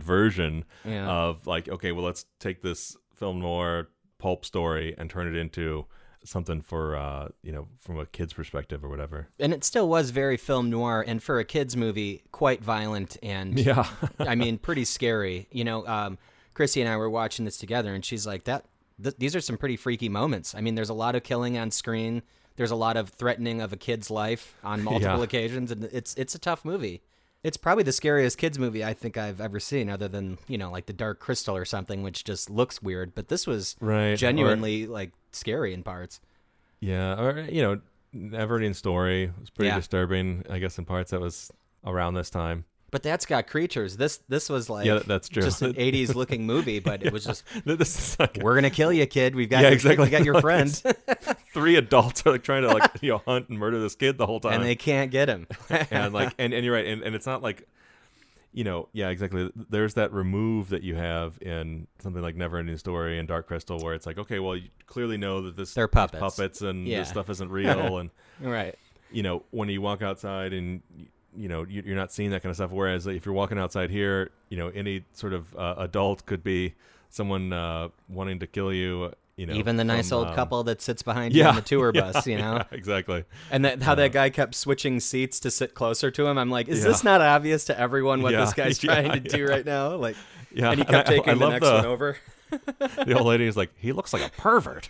[SPEAKER 5] version
[SPEAKER 1] Yeah.
[SPEAKER 5] of like okay, well let's take this film noir pulp story and turn it into something for uh, you know from a kid's perspective or whatever.
[SPEAKER 1] and it still was very film noir and for a kids movie quite violent and
[SPEAKER 5] Yeah.
[SPEAKER 1] i mean pretty scary you know um, chrissy and i were watching this together and she's like that th- these are some pretty freaky moments i mean there's a lot of killing on screen there's a lot of threatening of a kid's life on multiple
[SPEAKER 5] Yeah.
[SPEAKER 1] occasions and it's it's a tough movie it's probably the scariest kids movie i think i've ever seen other than you know like the dark crystal or something which just looks weird but this was
[SPEAKER 5] Right, or-
[SPEAKER 1] genuinely like scary in parts
[SPEAKER 5] Yeah, or you know, Neverending Story was pretty
[SPEAKER 1] Yeah.
[SPEAKER 5] disturbing. I guess in parts that was around this time.
[SPEAKER 1] But that's got creatures. This this was like
[SPEAKER 5] Yeah, that's true.
[SPEAKER 1] Just an '80s looking movie, but it was just
[SPEAKER 5] like
[SPEAKER 1] we're gonna kill you, kid. We've got
[SPEAKER 5] yeah,
[SPEAKER 1] your,
[SPEAKER 5] exactly.
[SPEAKER 1] We got your
[SPEAKER 5] Like,
[SPEAKER 1] friend,
[SPEAKER 5] Three adults are like trying to like you know hunt and murder this kid the whole time,
[SPEAKER 1] and they can't get him.
[SPEAKER 5] and like and, and you're right, and, and it's not like you know, yeah, exactly. There's that remove that you have in something like Never Neverending Story and Dark Crystal, where it's like, okay, well, you clearly know that this
[SPEAKER 1] They're puppets.
[SPEAKER 5] puppets, and
[SPEAKER 1] Yeah.
[SPEAKER 5] this stuff isn't real, and
[SPEAKER 1] right.
[SPEAKER 5] you know, when you walk outside and you know you- you're not seeing that kind of stuff. Whereas if you're walking outside here, you know, any sort of uh, adult could be someone uh, wanting to kill you. You know,
[SPEAKER 1] Even the nice
[SPEAKER 5] from,
[SPEAKER 1] old
[SPEAKER 5] um,
[SPEAKER 1] couple that sits behind you on the tour
[SPEAKER 5] yeah,
[SPEAKER 1] bus, you know.
[SPEAKER 5] yeah, exactly.
[SPEAKER 1] And that how that guy kept switching seats to sit closer to him. I'm like, is
[SPEAKER 5] Yeah.
[SPEAKER 1] this not obvious to everyone what
[SPEAKER 5] Yeah,
[SPEAKER 1] this guy's
[SPEAKER 5] yeah,
[SPEAKER 1] trying to do right now? Like,
[SPEAKER 5] Yeah,
[SPEAKER 1] and he
[SPEAKER 5] and
[SPEAKER 1] kept
[SPEAKER 5] I- I
[SPEAKER 1] taking the next
[SPEAKER 5] the-
[SPEAKER 1] one over.
[SPEAKER 5] the old lady is like, he looks like a pervert.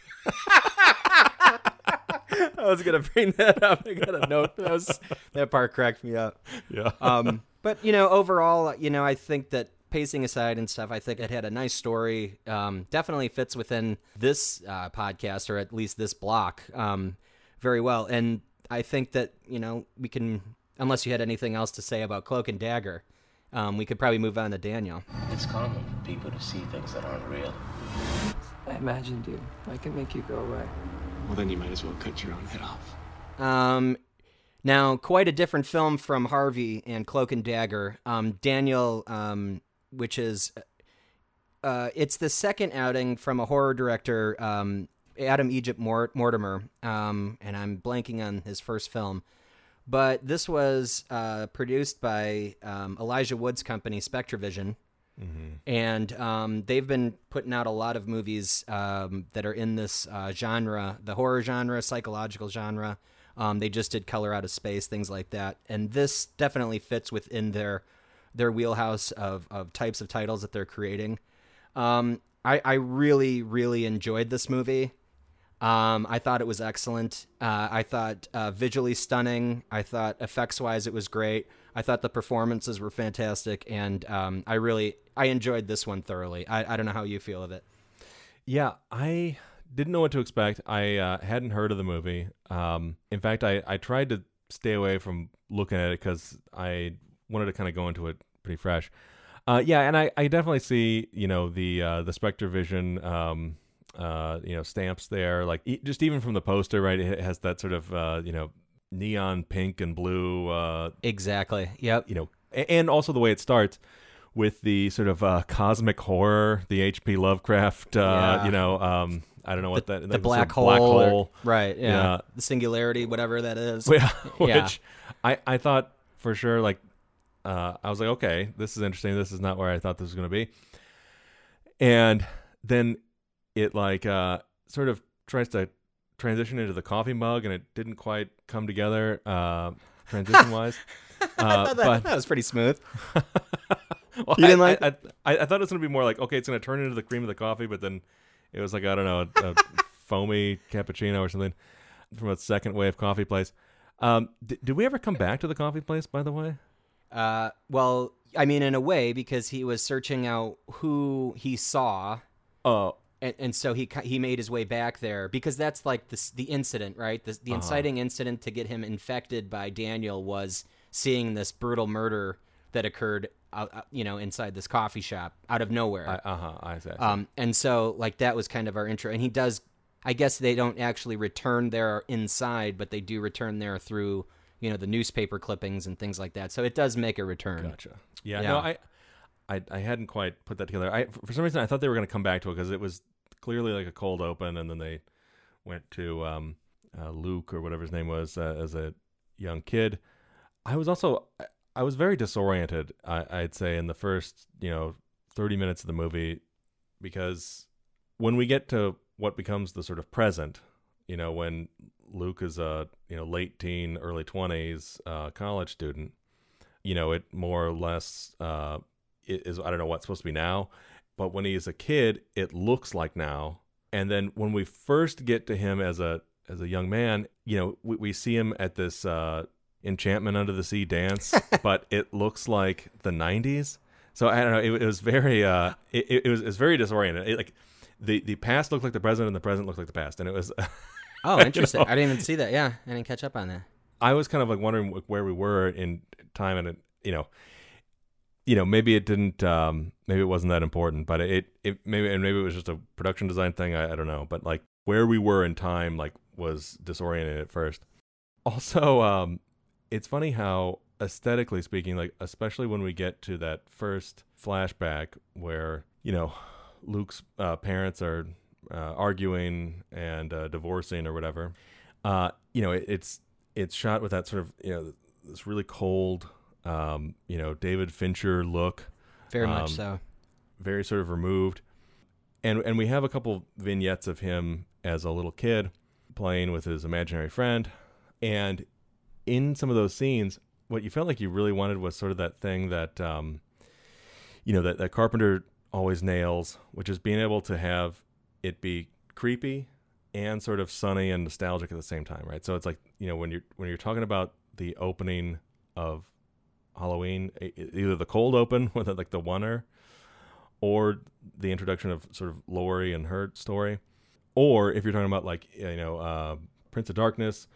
[SPEAKER 1] I was gonna bring that up. I got a note. That was that part cracked me up.
[SPEAKER 5] Yeah.
[SPEAKER 1] Um, but you know, overall, you know, I think that pacing aside and stuff, I think it had a nice story. Um, definitely fits within this uh, podcast or at least this block um, very well. And I think that you know we can, unless you had anything else to say about Cloak and Dagger, um, we could probably move on to Daniel.
[SPEAKER 11] It's common for people to see things that aren't real.
[SPEAKER 12] I imagined you. I can make you go away.
[SPEAKER 11] Well, then you might as well cut your own head off.
[SPEAKER 1] Um, now, quite a different film from Harvey and Cloak and Dagger. Um, Daniel, um, which is, uh, it's the second outing from a horror director, um, Adam Egypt Mort- Mortimer, um, and I'm blanking on his first film. But this was uh, produced by um, Elijah Wood's company, SpectreVision. And um, they've been putting out a lot of movies um, that are in this uh, genre, the horror genre, psychological genre. Um, they just did Color Out of Space, things like that. And this definitely fits within their their wheelhouse of, of types of titles that they're creating. Um, I, I really, really enjoyed this movie. Um, I thought it was excellent. Uh, I thought uh, visually stunning. I thought effects wise it was great. I thought the performances were fantastic, and um, I really I enjoyed this one thoroughly. I, I don't know how you feel of it.
[SPEAKER 5] Yeah, I didn't know what to expect. I uh, hadn't heard of the movie. Um, in fact, I, I tried to stay away from looking at it because I wanted to kind of go into it pretty fresh. Uh, yeah, and I, I definitely see you know the uh, the SpectreVision um, uh, you know stamps there. Like just even from the poster, right? It has that sort of uh, you know neon pink and blue. Uh,
[SPEAKER 1] exactly. Yep.
[SPEAKER 5] You know, and also the way it starts with the sort of uh, cosmic horror, the H.P. Lovecraft. Uh,
[SPEAKER 1] Yeah.
[SPEAKER 5] You know, um, I don't know what that
[SPEAKER 1] the
[SPEAKER 5] that-
[SPEAKER 1] black
[SPEAKER 5] sort of
[SPEAKER 1] hole, or- right? Yeah. the singularity, whatever that is.
[SPEAKER 5] Yeah,
[SPEAKER 1] Yeah.
[SPEAKER 5] which I I thought for sure like uh, I was like okay this is interesting this is not where I thought this was going to be and then it like uh, sort of tries to transition into the coffee mug and it didn't quite come together uh, transition wise uh,
[SPEAKER 1] that,
[SPEAKER 5] but
[SPEAKER 1] that was pretty smooth.
[SPEAKER 5] well,
[SPEAKER 1] You didn't
[SPEAKER 5] I,
[SPEAKER 1] like
[SPEAKER 5] I, I, I thought it was going to be more like okay it's going to turn into the cream of the coffee but then it was like I don't know a, a foamy cappuccino or something from a second wave coffee place um, did, did we ever come back to the coffee place by the way
[SPEAKER 1] Uh, well, I mean, in a way, because he was searching out who he saw.
[SPEAKER 5] Oh.
[SPEAKER 1] And, and so he he made his way back there because that's like the the incident, right? The, the
[SPEAKER 5] Uh-huh.
[SPEAKER 1] inciting incident to get him infected by Daniel was seeing this brutal murder that occurred out, out- you know, inside this coffee shop out of nowhere.
[SPEAKER 5] Uh huh. I see.
[SPEAKER 1] Um, and so like that was kind of our intro. And he does. I guess they don't actually return there inside, but they do return there through you know the newspaper clippings and things like that. So it does make a return.
[SPEAKER 5] Gotcha. Yeah, no, I, I, I hadn't quite put that together. I, for some reason, I thought they were going to come back to it because it was clearly like a cold open, and then they went to um, uh, Luke or whatever his name was uh, as a young kid. I was also, I- was very disoriented. I, I'd say in the first, you know, thirty minutes of the movie, because when we get to what becomes the sort of present, you know, when Luke is a you know late teen, early twenties uh, college student, you know, it more or less uh, is I don't know what's supposed to be now, but when he is a kid, it looks like now. And then when we first get to him as a as a young man, you know, we, we see him at this uh, enchantment under the sea dance, but it looks like the '90s. So I don't know. It, it was very uh, it, it was it was very disoriented. It, like the the past looked like the present, and the present looked like the past, and it was.
[SPEAKER 1] Oh,
[SPEAKER 5] you
[SPEAKER 1] interesting.
[SPEAKER 5] know,
[SPEAKER 1] I didn't even see that. Yeah, I didn't catch up on that.
[SPEAKER 5] I was kind of like wondering where we were in time, and it, you know, you know, maybe it didn't, um, maybe it wasn't that important, but it, it maybe, and maybe it was just a production design thing. I, I don't know, but like where we were in time, like was disoriented at first. Also, um, it's funny how aesthetically speaking, like especially when we get to that first flashback where you know Luke's uh, parents are uh, arguing and uh, divorcing or whatever. Uh, you know, it, it's it's shot with that sort of you know this really cold, um, you know, David Fincher look.
[SPEAKER 1] Very much
[SPEAKER 5] um,
[SPEAKER 1] so.
[SPEAKER 5] Very sort of removed, and and we have a couple vignettes of him as a little kid playing with his imaginary friend, and in some of those scenes, what you felt like you really wanted was sort of that thing that, um, you know, that that Carpenter always nails, which is being able to have it be creepy and sort of sunny and nostalgic at the same time, right? So it's like you know when you're when you're talking about the opening of Halloween, either the cold open with like the oner, or the introduction of sort of Laurie and her story, or if you're talking about like you know uh, Prince of Darkness,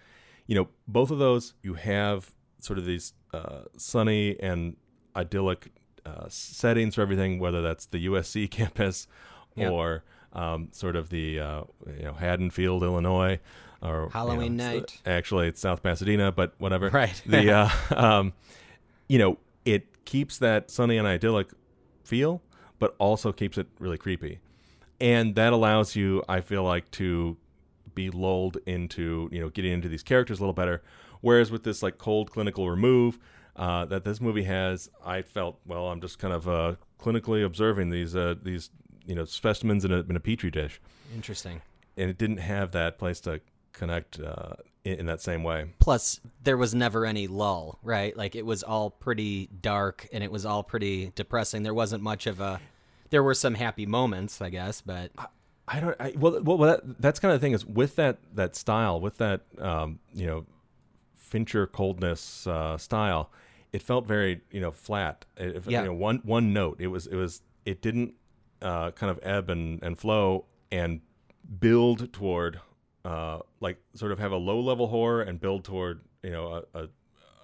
[SPEAKER 5] you know both of those you have sort of these uh, sunny and idyllic uh, settings for everything, whether that's the USC campus
[SPEAKER 1] Yep.
[SPEAKER 5] or um, sort of the uh, you know Haddonfield, Illinois, or you
[SPEAKER 1] Halloween
[SPEAKER 5] know,
[SPEAKER 1] night.
[SPEAKER 5] Actually, it's South Pasadena, but whatever.
[SPEAKER 1] Right.
[SPEAKER 5] The uh, um, you know it keeps that sunny and idyllic feel, but also keeps it really creepy, and that allows you, I feel like, to be lulled into you know getting into these characters a little better. Whereas with this like cold clinical remove uh, that this movie has, I felt well. I'm just kind of uh, clinically observing these uh, these you know specimens in a in a petri dish,
[SPEAKER 1] Interesting.
[SPEAKER 5] and it didn't have that place to connect uh, in, in that same way.
[SPEAKER 1] Plus, there was never any lull, right? Like it was all pretty dark and it was all pretty depressing. There wasn't much of a. There were some happy moments, I guess, but
[SPEAKER 5] I don't. I, well, well, that, that's kind of the thing is with that that style, with that um, you know Fincher coldness uh, style, it felt very you know flat. It-
[SPEAKER 1] Yeah.
[SPEAKER 5] You know, one one note. It was it was it didn't uh, kind of ebb and, and flow and build toward uh, like sort of have a low level horror and build toward you know a,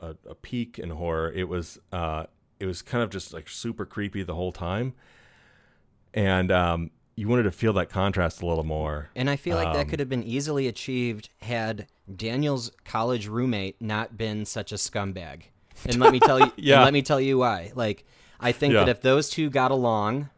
[SPEAKER 5] a, a, peak in horror. It was uh, it was kind of just like super creepy the whole time, and um, you wanted to feel that contrast a little more.
[SPEAKER 1] And I feel like that
[SPEAKER 5] Um,
[SPEAKER 1] could have been easily achieved had Daniel's college roommate not been such a scumbag. And let me tell you,
[SPEAKER 5] Yeah.
[SPEAKER 1] let me tell you why. Like, I think
[SPEAKER 5] Yeah.
[SPEAKER 1] that if those two got along,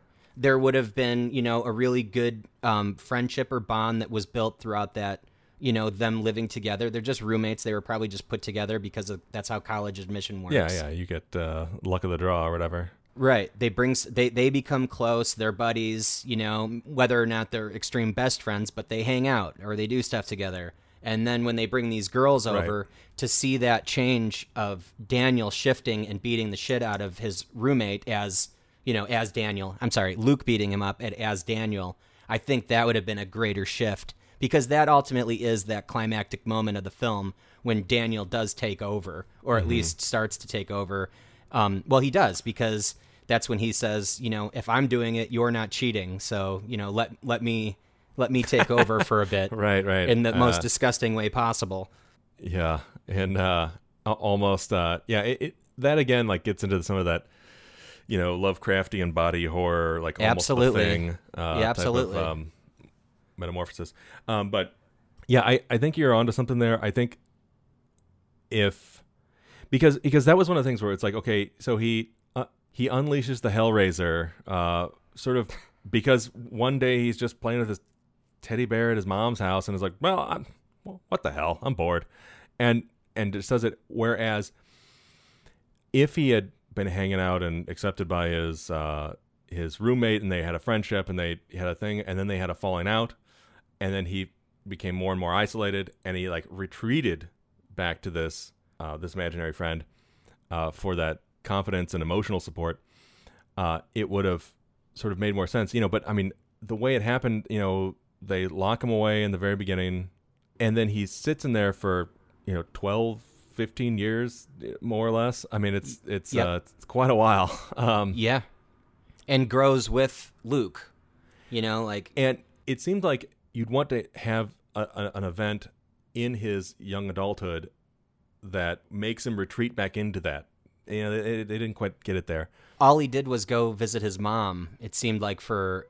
[SPEAKER 1] there would have been, you know, a really good um, friendship or bond that was built throughout that. You know, them living together. They're just roommates. They were probably just put together because of, that's how college admission works.
[SPEAKER 5] Yeah, yeah, you get uh, luck of the draw or whatever.
[SPEAKER 1] Right. They bring they they become close. They're buddies. You know, whether or not they're extreme best friends, but they hang out or they do stuff together. And then when they bring these girls
[SPEAKER 5] Right.
[SPEAKER 1] over to see that change of Daniel shifting and beating the shit out of his roommate as you know as Daniel. I'm sorry, Luke beating him up at as Daniel. I think that would have been a greater shift because that ultimately is that climactic moment of the film when Daniel does take over, or at
[SPEAKER 5] Mhm.
[SPEAKER 1] least starts to take over. Um, well, he does because that's when he says, you know, if I'm doing it, you're not cheating. So you know, let let me let me take over for a bit,
[SPEAKER 5] Right, right.
[SPEAKER 1] in the most
[SPEAKER 5] Uh,
[SPEAKER 1] disgusting way possible.
[SPEAKER 5] Yeah, and uh, almost uh, yeah. It, it that again like gets into some of that you know, Lovecraftian body horror, like almost
[SPEAKER 1] Absolutely.
[SPEAKER 5] the thing. Uh,
[SPEAKER 1] Yeah, absolutely.
[SPEAKER 5] Of, um, metamorphosis. Um, but yeah, I, I think you're onto something there. I think if because because that was one of the things where it's like okay, so he uh, he unleashes the Hellraiser, uh, sort of because one day he's just playing with his teddy bear at his mom's house and is like, well, I'm, well, what the hell, I'm bored, and and just does it. Whereas if he had been hanging out and accepted by his uh, his roommate and they had a friendship and they had a thing and then they had a falling out and then he became more and more isolated and he like retreated back to this uh, this imaginary friend uh, for that confidence and emotional support. Uh, it would have sort of made more sense you know but i mean the way it happened you know they lock him away in the very beginning and then he sits in there for you know 12 15 years more or less i mean it's it's
[SPEAKER 1] Yep.
[SPEAKER 5] uh, it's quite a while um
[SPEAKER 1] Yeah. And grows with Luke. You know, like
[SPEAKER 5] and it seemed like you'd want to have a, a, an event in his young adulthood that makes him retreat back into that you know they, they didn't quite get it there
[SPEAKER 1] all he did was go visit his mom. It seemed like for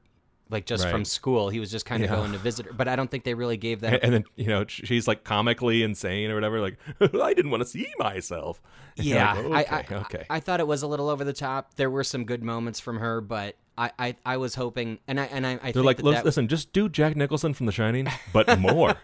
[SPEAKER 1] like just from school, he was just kind of
[SPEAKER 5] Yeah.
[SPEAKER 1] going to visit her. But I don't think they really gave that.
[SPEAKER 5] and, and then you know she's like comically insane or whatever like i didn't want to see myself And
[SPEAKER 1] yeah,
[SPEAKER 5] like,
[SPEAKER 1] I,
[SPEAKER 5] okay
[SPEAKER 1] I,
[SPEAKER 5] okay
[SPEAKER 1] I thought it was a little over the top. There were some good moments from her, but I, I, I was hoping, and I, and I, I
[SPEAKER 5] they're
[SPEAKER 1] think
[SPEAKER 5] like
[SPEAKER 1] that
[SPEAKER 5] "Lis-
[SPEAKER 1] that-
[SPEAKER 5] listen just do jack nicholson from the shining but more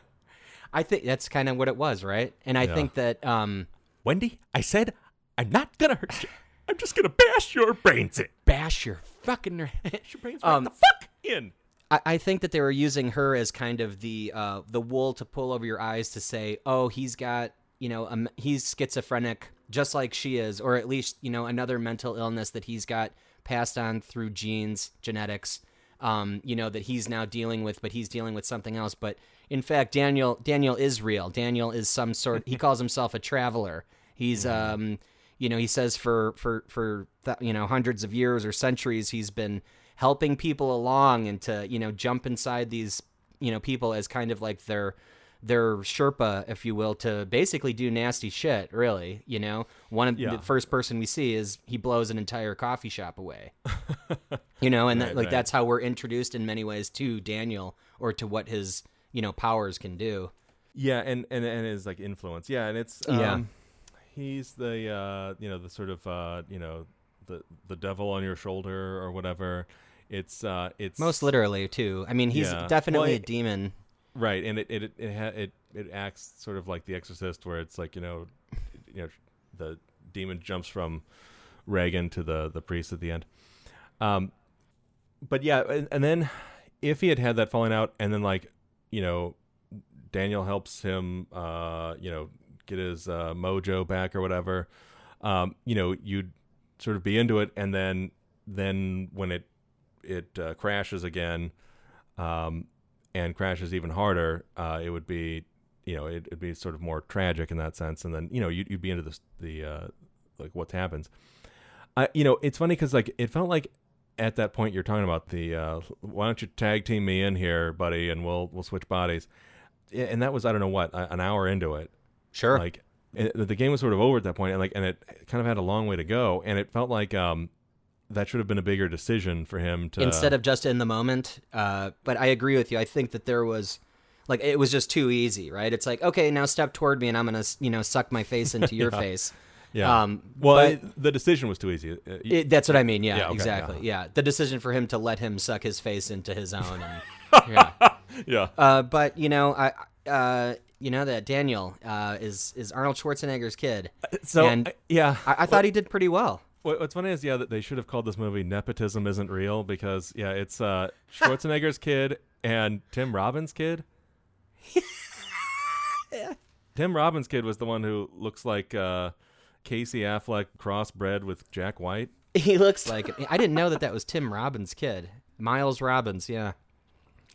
[SPEAKER 1] I think that's kind of what it was, right? And I
[SPEAKER 5] Yeah.
[SPEAKER 1] think that, um,
[SPEAKER 5] wendy i said i'm not gonna hurt you i'm just gonna bash your brains in
[SPEAKER 1] bash your fucking
[SPEAKER 5] bash your brains right
[SPEAKER 1] Um,
[SPEAKER 5] the fuck in
[SPEAKER 1] I, I think that they were using her as kind of the uh, the wool to pull over your eyes to say, oh, he's got you know um, he's schizophrenic just like she is, or at least you know another mental illness that he's got passed on through genes, genetics. Um, you know that he's now dealing with, but he's dealing with something else. But in fact, Daniel Daniel is real. Daniel is some sort. He calls himself a traveler. He's um, you know, he says for for for th- you know hundreds of years or centuries he's been helping people along and to you know jump inside these you know people as kind of like their their Sherpa, if you will, to basically do nasty shit. Really, you know, one of
[SPEAKER 5] Yeah.
[SPEAKER 1] the first person we see is he blows an entire coffee shop away. you know, and that, like
[SPEAKER 5] right.
[SPEAKER 1] that's how we're introduced in many ways to Daniel or to what his you know powers can do.
[SPEAKER 5] Yeah, and and and his like influence. Yeah, and it's um,
[SPEAKER 1] Yeah.
[SPEAKER 5] He's the uh, you know the sort of uh, you know the the devil on your shoulder or whatever. It's uh, it's
[SPEAKER 1] Most literally too. I mean, he's
[SPEAKER 5] Yeah.
[SPEAKER 1] definitely
[SPEAKER 5] Well,
[SPEAKER 1] a demon.
[SPEAKER 5] right, and it it it it, ha- it it acts sort of like The Exorcist, where it's like you know, you know, the demon jumps from Regan to the the priest at the end. Um, but yeah, and, and then if he had had that falling out, and then like you know, Daniel helps him, uh, you know, get his uh, mojo back or whatever. Um, you know, you'd sort of be into it, and then then when it it uh, crashes again, um, and crashes even harder, uh, it would be you know it, it'd be sort of more tragic in that sense, and then you know you'd, you'd be into this the uh, like what happens. I you know it's funny because like it felt like at that point you're talking about the uh, why don't you tag team me in here, buddy, and we'll we'll switch bodies, and that was I don't know what an hour into it.
[SPEAKER 1] Sure.
[SPEAKER 5] Like it, the game was sort of over at that point, and like and it kind of had a long way to go, and it felt like um that should have been a bigger decision for him to
[SPEAKER 1] instead of just in the moment. Uh, but I agree with you. I think that there was like it was just too easy, right? It's like okay, now step toward me, and I'm gonna you know suck my face into your
[SPEAKER 5] Yeah.
[SPEAKER 1] face.
[SPEAKER 5] Yeah.
[SPEAKER 1] Um,
[SPEAKER 5] well, it- the decision was too easy. Uh,
[SPEAKER 1] It, that's what I mean. Yeah,
[SPEAKER 5] Yeah, okay,
[SPEAKER 1] exactly.
[SPEAKER 5] yeah.
[SPEAKER 1] Yeah. the decision for him to let him suck his face into his own. And, yeah,
[SPEAKER 5] Yeah.
[SPEAKER 1] Uh, but you know, I, uh, you know that Daniel uh, is is Arnold Schwarzenegger's kid.
[SPEAKER 5] so,
[SPEAKER 1] and
[SPEAKER 5] uh, yeah.
[SPEAKER 1] I, I thought he did pretty well.
[SPEAKER 5] What, what's funny is yeah that they should have called this movie "Nepotism Isn't Real" because yeah it's uh, Schwarzenegger's kid and Tim Robbins' kid. Tim Robbins' kid was the one who looks like uh, Casey Affleck crossbred with Jack White.
[SPEAKER 1] He looks like it. I didn't know that that was Tim Robbins' kid, Miles Robbins. Yeah.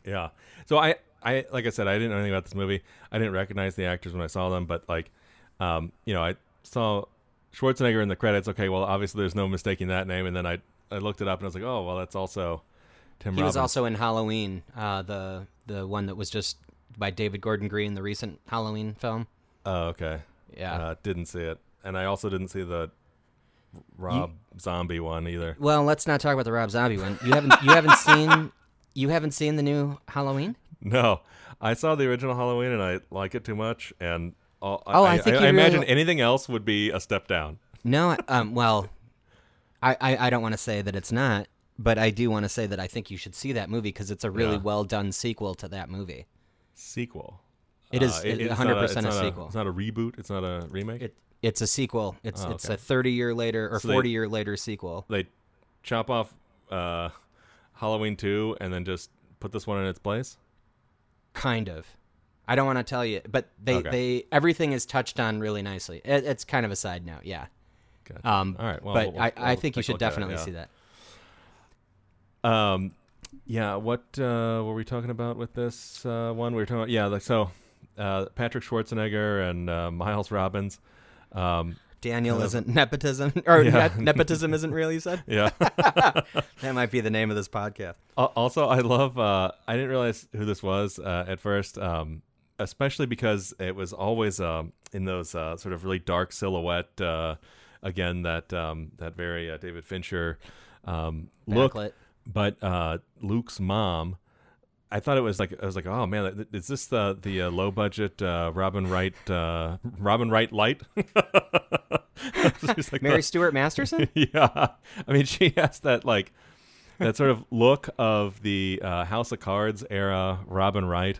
[SPEAKER 5] Yeah. So I, I like I said, I didn't know anything about this movie. I didn't recognize the actors when I saw them, but like, um, you know, I saw Schwarzenegger in the credits. Okay, well, obviously there's no mistaking that name. And then I, I looked it up and I was like, oh, well, that's also Tim.
[SPEAKER 1] He was also in Halloween, uh, the the one that was just by David Gordon Green, the recent Halloween film.
[SPEAKER 5] Oh, okay.
[SPEAKER 1] Yeah.
[SPEAKER 5] Uh, didn't see it, and I also didn't see the Rob Zombie one either.
[SPEAKER 1] Well, let's not talk about the Rob Zombie one. You haven't you haven't seen you haven't seen the new Halloween?
[SPEAKER 5] No, I saw the original Halloween and I like it too much. And all,
[SPEAKER 1] Oh, I think
[SPEAKER 5] I,
[SPEAKER 1] you
[SPEAKER 5] imagine
[SPEAKER 1] really-
[SPEAKER 5] anything else would be a step down.
[SPEAKER 1] No, um, well, I, I, I don't want to say that it's not, but I do want to say that I think you should see that movie because it's a really
[SPEAKER 5] Yeah.
[SPEAKER 1] well done sequel to that movie.
[SPEAKER 5] Sequel.
[SPEAKER 1] It is
[SPEAKER 5] Uh,
[SPEAKER 1] it-
[SPEAKER 5] it's
[SPEAKER 1] 100%
[SPEAKER 5] not
[SPEAKER 1] a
[SPEAKER 5] not
[SPEAKER 1] sequel.
[SPEAKER 5] It's not a reboot. It's not a remake.
[SPEAKER 1] It, it's a sequel. It's
[SPEAKER 5] Oh,
[SPEAKER 1] it's a 30 year later or
[SPEAKER 5] So they-
[SPEAKER 1] 40 year later sequel.
[SPEAKER 5] they chop off uh, Halloween two and then just put this one in its place.
[SPEAKER 1] Kind of. I don't want to tell you, but they,
[SPEAKER 5] Okay.
[SPEAKER 1] they everything is touched on really nicely. It, it's kind of a side note, yeah. Um,
[SPEAKER 5] All right, well,
[SPEAKER 1] but
[SPEAKER 5] we'll-
[SPEAKER 1] I, I
[SPEAKER 5] we'll
[SPEAKER 1] think you should
[SPEAKER 5] at it,
[SPEAKER 1] definitely
[SPEAKER 5] yeah.
[SPEAKER 1] see that.
[SPEAKER 5] Um, yeah. What uh, were we talking about with this uh, one? We were talking about yeah, like so, uh, Patrick Schwarzenegger and uh, Miles Robbins. Um,
[SPEAKER 1] Daniel isn't nepotism, or
[SPEAKER 5] Yeah.
[SPEAKER 1] ne- nepotism isn't real. You said,
[SPEAKER 5] Yeah.
[SPEAKER 1] that might be the name of this podcast.
[SPEAKER 5] Al- Also, I love. Uh, I didn't realize who this was uh, at first, um, especially because it was always um, in those uh, sort of really dark silhouette. Uh, again, that um, that very uh, David Fincher um, look.
[SPEAKER 1] Backlit.
[SPEAKER 5] But uh, Luke's mom, I thought it was like I was like, oh man, is this the the uh, low budget uh, Robin Wright uh, Robin Wright light? Like
[SPEAKER 1] Mary
[SPEAKER 5] the-
[SPEAKER 1] Stuart Masterson?
[SPEAKER 5] yeah, I mean, she has that like that sort of look of the uh, House of Cards era Robin Wright.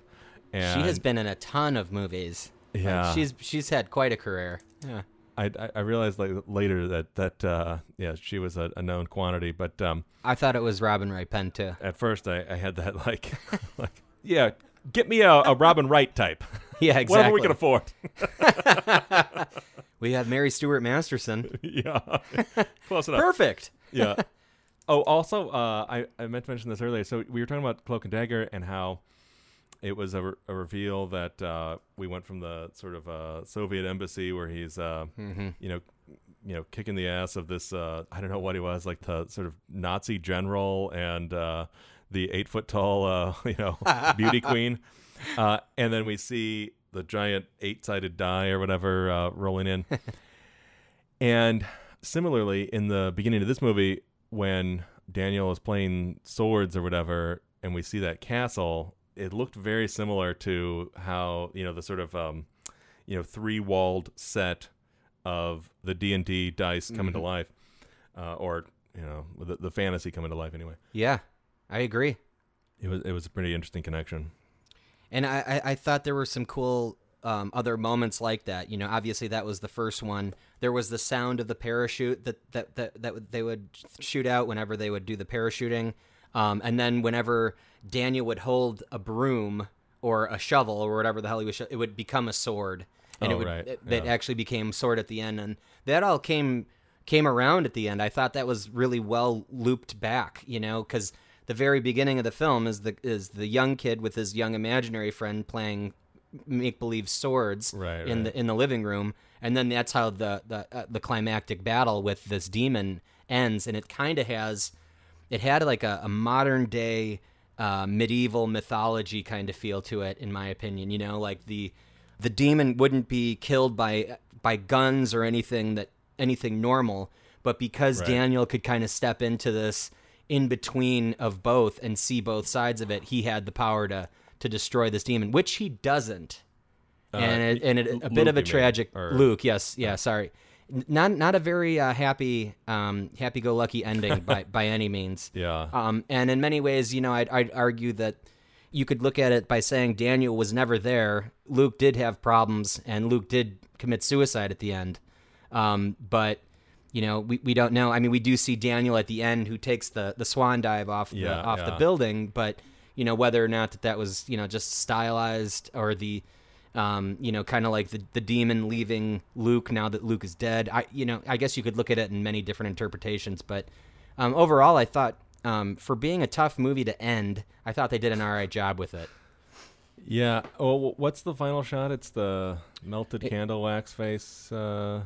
[SPEAKER 5] And
[SPEAKER 1] she has been in a ton of movies. Like,
[SPEAKER 5] Yeah.
[SPEAKER 1] she's she's had quite a career. Yeah.
[SPEAKER 5] I, I- I realized like later that that uh, yeah she was a, a known quantity, but um,
[SPEAKER 1] I thought it was Robin Wright Penn too.
[SPEAKER 5] at first I, I had that like like yeah get me a, a Robin Wright type
[SPEAKER 1] Yeah, exactly.
[SPEAKER 5] whatever we can afford
[SPEAKER 1] We have Mary Stuart Masterson.
[SPEAKER 5] yeah close enough
[SPEAKER 1] Perfect.
[SPEAKER 5] yeah oh also uh, I I meant to mention this earlier so we were talking about Cloak and Dagger and how it was a, re- a reveal that uh, we went from the sort of uh, Soviet embassy where he's uh,
[SPEAKER 1] Mhm.
[SPEAKER 5] you know you know kicking the ass of this uh, I don't know what he was like the sort of Nazi general and uh, the eight foot tall uh, you know beauty queen uh, and then we see the giant eight sided die or whatever uh, rolling in and similarly in the beginning of this movie when Daniel is playing swords or whatever and we see that castle it looked very similar to how you know the sort of um, you know three walled set of the D and D dice coming to
[SPEAKER 1] Mhm.
[SPEAKER 5] life, uh, or you know the, the fantasy coming to life anyway.
[SPEAKER 1] Yeah, I agree.
[SPEAKER 5] It was it was a pretty interesting connection.
[SPEAKER 1] And I, I, I thought there were some cool um, other moments like that. You know, obviously that was the first one. There was the sound of the parachute that that that, that they would shoot out whenever they would do the parachuting, um, and then whenever Daniel would hold a broom or a shovel or whatever the hell he was, it would become a sword, and
[SPEAKER 5] Oh,
[SPEAKER 1] it would
[SPEAKER 5] right,
[SPEAKER 1] it, that
[SPEAKER 5] yeah.
[SPEAKER 1] actually became sword at the end, and that all came came around at the end. I thought that was really well looped back, you know, because the very beginning of the film is the is the young kid with his young imaginary friend playing make believe swords
[SPEAKER 5] Right,
[SPEAKER 1] in
[SPEAKER 5] right.
[SPEAKER 1] the in the living room, and then that's how the the uh, the climactic battle with this demon ends, and it kind of has it had like a, a modern day uh, medieval mythology kind of feel to it, in my opinion. You know, like the the demon wouldn't be killed by by guns or anything that anything normal, but because
[SPEAKER 5] Right.
[SPEAKER 1] Daniel could kind of step into this in between of both and see both sides of it, he had the power to to destroy this demon, which he doesn't.
[SPEAKER 5] Uh,
[SPEAKER 1] and it, and it, a
[SPEAKER 5] Luke,
[SPEAKER 1] bit of a tragic
[SPEAKER 5] or-
[SPEAKER 1] Luke, yes, yeah, sorry, N- not not a very uh, happy um, happy go lucky ending by by any means.
[SPEAKER 5] Yeah.
[SPEAKER 1] Um, and in many ways, you know, I'd, I'd argue that you could look at it by saying Daniel was never there. Luke did have problems, and Luke did commit suicide at the end. Um, but you know, we, we don't know. I mean, we do see Daniel at the end who takes the, the swan dive off the,
[SPEAKER 5] Yeah,
[SPEAKER 1] off the
[SPEAKER 5] yeah.
[SPEAKER 1] building, but you know whether or not that that was you know just stylized or the um, you know kind of like the the demon leaving Luke now that Luke is dead. I you know I guess you could look at it in many different interpretations, but um, overall, I thought um, for being a tough movie to end, I thought they did an all right job with it.
[SPEAKER 5] Yeah. Oh, what's the final shot? It's the melted candle wax face uh,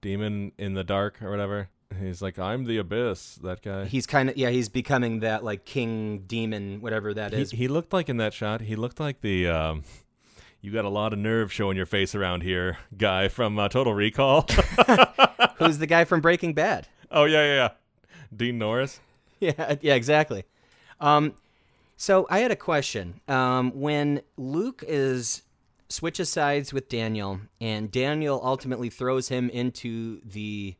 [SPEAKER 5] demon in the dark or whatever. He's like, I'm the abyss. That guy.
[SPEAKER 1] He's kind of yeah, he's becoming that like king demon, whatever that
[SPEAKER 5] he,
[SPEAKER 1] is.
[SPEAKER 5] he looked like in that shot. He looked like the. Um, you got a lot of nerve showing your face around here, guy from uh, Total Recall.
[SPEAKER 1] Who's the guy from Breaking Bad?
[SPEAKER 5] oh yeah, yeah, yeah. Dean Norris.
[SPEAKER 1] Yeah, yeah, exactly. Um, so I had a question. Um, when Luke is switches sides with Daniel, and Daniel ultimately throws him into the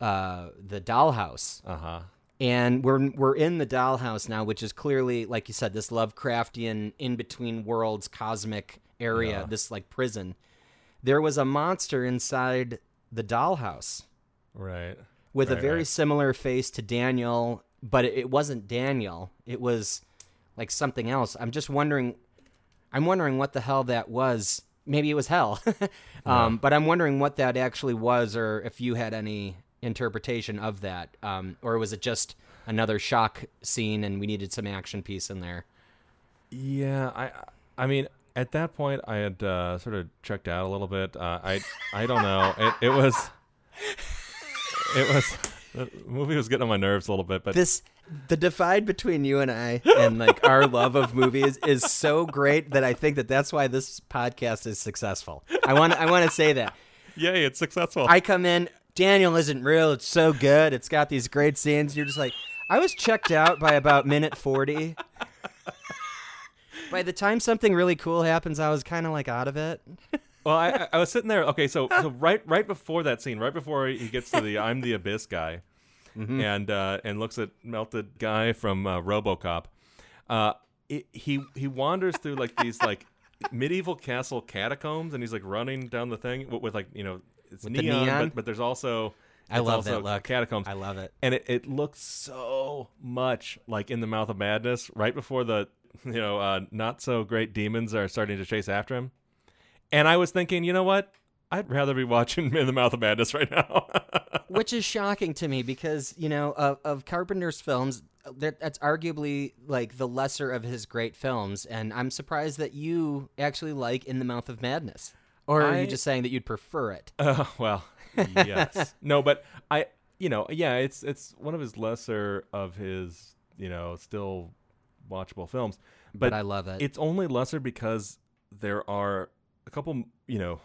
[SPEAKER 1] uh, the dollhouse.
[SPEAKER 5] Uh huh.
[SPEAKER 1] And we're we're in the dollhouse now, which is clearly, like you said, this Lovecraftian in between worlds cosmic area,
[SPEAKER 5] Yeah.
[SPEAKER 1] this like prison. There was a monster inside the dollhouse
[SPEAKER 5] Right.
[SPEAKER 1] with a very
[SPEAKER 5] right.
[SPEAKER 1] similar face to Daniel, but it, wasn't Daniel. It was like something else. I'm just wondering. I'm wondering what the hell that was. Maybe it was hell, um, but I'm wondering what that actually was, or if you had any interpretation of that, um, or was it just another shock scene and we needed some action piece in there?
[SPEAKER 5] Yeah, I I mean at that point I had uh, sort of checked out a little bit. Uh, I I don't know. It it was it was the movie was getting on my nerves a little bit, but
[SPEAKER 1] This the divide between you and I and like our love of movies is so great that I think that that's why this podcast is successful. I want I want to say that.
[SPEAKER 5] yay, it's successful.
[SPEAKER 1] I come in, Daniel isn't real. It's so good. It's got these great scenes. You're just like, I was checked out by about minute 40. By the time something really cool happens, I was kind of like out of it.
[SPEAKER 5] well, I, I- I was sitting there. Okay, so so right right before that scene, right before he gets to the I'm the abyss guy,
[SPEAKER 1] Mm-hmm.
[SPEAKER 5] and uh, and looks at melted guy from uh, RoboCop, uh, it, he he wanders through like these like medieval castle catacombs, and he's like running down the thing with, with like you know it's
[SPEAKER 1] With the
[SPEAKER 5] neon,
[SPEAKER 1] neon?
[SPEAKER 5] But, but there's also
[SPEAKER 1] I love
[SPEAKER 5] also
[SPEAKER 1] that look.
[SPEAKER 5] catacombs.
[SPEAKER 1] I love it.
[SPEAKER 5] and it, it looks so much like in the mouth of madness right before the you know uh, not so great demons are starting to chase after him and i was thinking you know what i'd rather be watching in the mouth of madness right now
[SPEAKER 1] Which is shocking to me because, you know, of, of Carpenter's films, that, that's arguably like the lesser of his great films. And I'm surprised that you actually like In the Mouth of Madness. Or are
[SPEAKER 5] I-
[SPEAKER 1] you just saying that you'd prefer it?
[SPEAKER 5] uh, well yes no but i you know yeah it's it's one of his lesser of his you know still watchable films
[SPEAKER 1] But I love it.
[SPEAKER 5] it's only lesser because there are a couple you know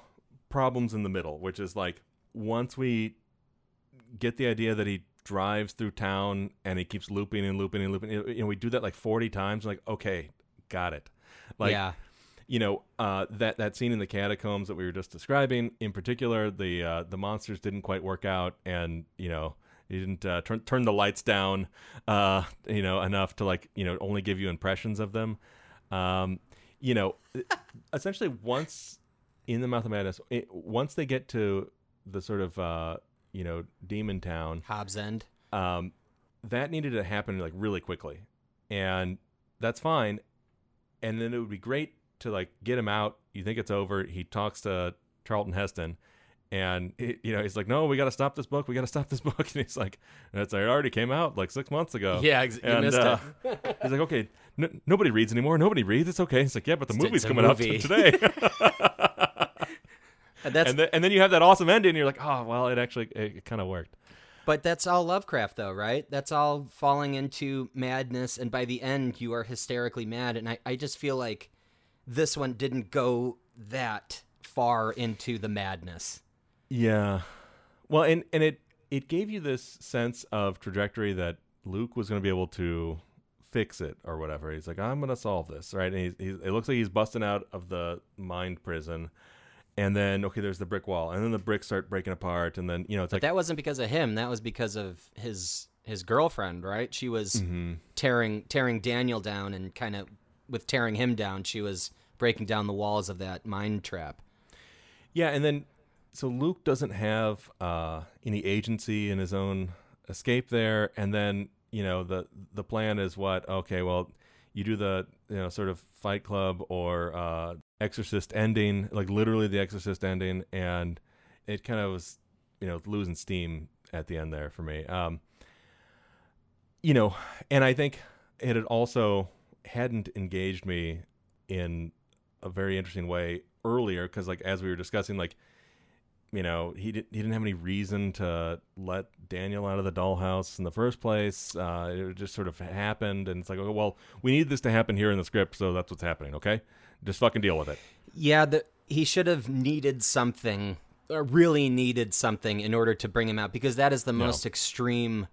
[SPEAKER 5] problems in the middle which is like once we get the idea that he drives through town and he keeps looping and looping and looping you know we do that like 40 times like okay got it like
[SPEAKER 1] Yeah.
[SPEAKER 5] you know uh, that that scene in the catacombs that we were just describing in particular the uh, the monsters didn't quite work out and you know he didn't uh, turn turn the lights down uh, you know enough to like you know only give you impressions of them um, you know essentially once in the mouth of madness it, once they get to the sort of uh, you know demon town
[SPEAKER 1] Hobbs End.
[SPEAKER 5] um, that needed to happen like really quickly, and that's fine. And then it would be great to like get him out. You think it's over. He talks to Charlton Heston, and he, you know he's like, "No, we got to stop this book. We got to stop this book." And he's like, "That's it already came out like six months ago."
[SPEAKER 1] Yeah, ex- you
[SPEAKER 5] and,
[SPEAKER 1] missed
[SPEAKER 5] uh,
[SPEAKER 1] it.
[SPEAKER 5] he's like, "Okay, n- nobody reads anymore. Nobody reads. It's okay." He's like, "Yeah, but the
[SPEAKER 1] It's-
[SPEAKER 5] movie's
[SPEAKER 1] it's a
[SPEAKER 5] coming out
[SPEAKER 1] movie."
[SPEAKER 5] t- today."
[SPEAKER 1] And that's
[SPEAKER 5] and, then, and then you have that awesome ending. And you're like, "Oh, well, it actually it, it kind of worked."
[SPEAKER 1] But that's all Lovecraft, though, right? That's all falling into madness, and by the end, you are hysterically mad. And I, I just feel like this one didn't go that far into the madness.
[SPEAKER 5] Yeah. Well, and and it it gave you this sense of trajectory that Luke was going to be able to fix it or whatever. He's like, I'm going to solve this, right? And he's, he's, it looks like he's busting out of the mind prison. And then okay, there's the brick wall, and then the bricks start breaking apart, and then you know it's
[SPEAKER 1] But
[SPEAKER 5] like
[SPEAKER 1] that wasn't because of him. That was because of his his girlfriend, right? She was
[SPEAKER 5] Mhm.
[SPEAKER 1] tearing tearing Daniel down, and kind of with tearing him down, she was breaking down the walls of that mind trap.
[SPEAKER 5] Yeah, and then so Luke doesn't have uh, any agency in his own escape there, and then you know the the plan is what? Okay, well, you do the you know sort of Fight Club or uh, Exorcist ending, like literally the Exorcist ending, and it kind of was you know losing steam at the end there for me. Um, you know, and I think it had also hadn't engaged me in a very interesting way earlier because like as we were discussing like you know he didn't he didn't have any reason to let Daniel out of the dollhouse in the first place uh, it just sort of happened and it's like oh, well we need this to happen here in the script so that's what's happening okay just fucking deal with it.
[SPEAKER 1] Yeah, the, he should have needed something, or really needed something, in order to bring him out because that is the most extreme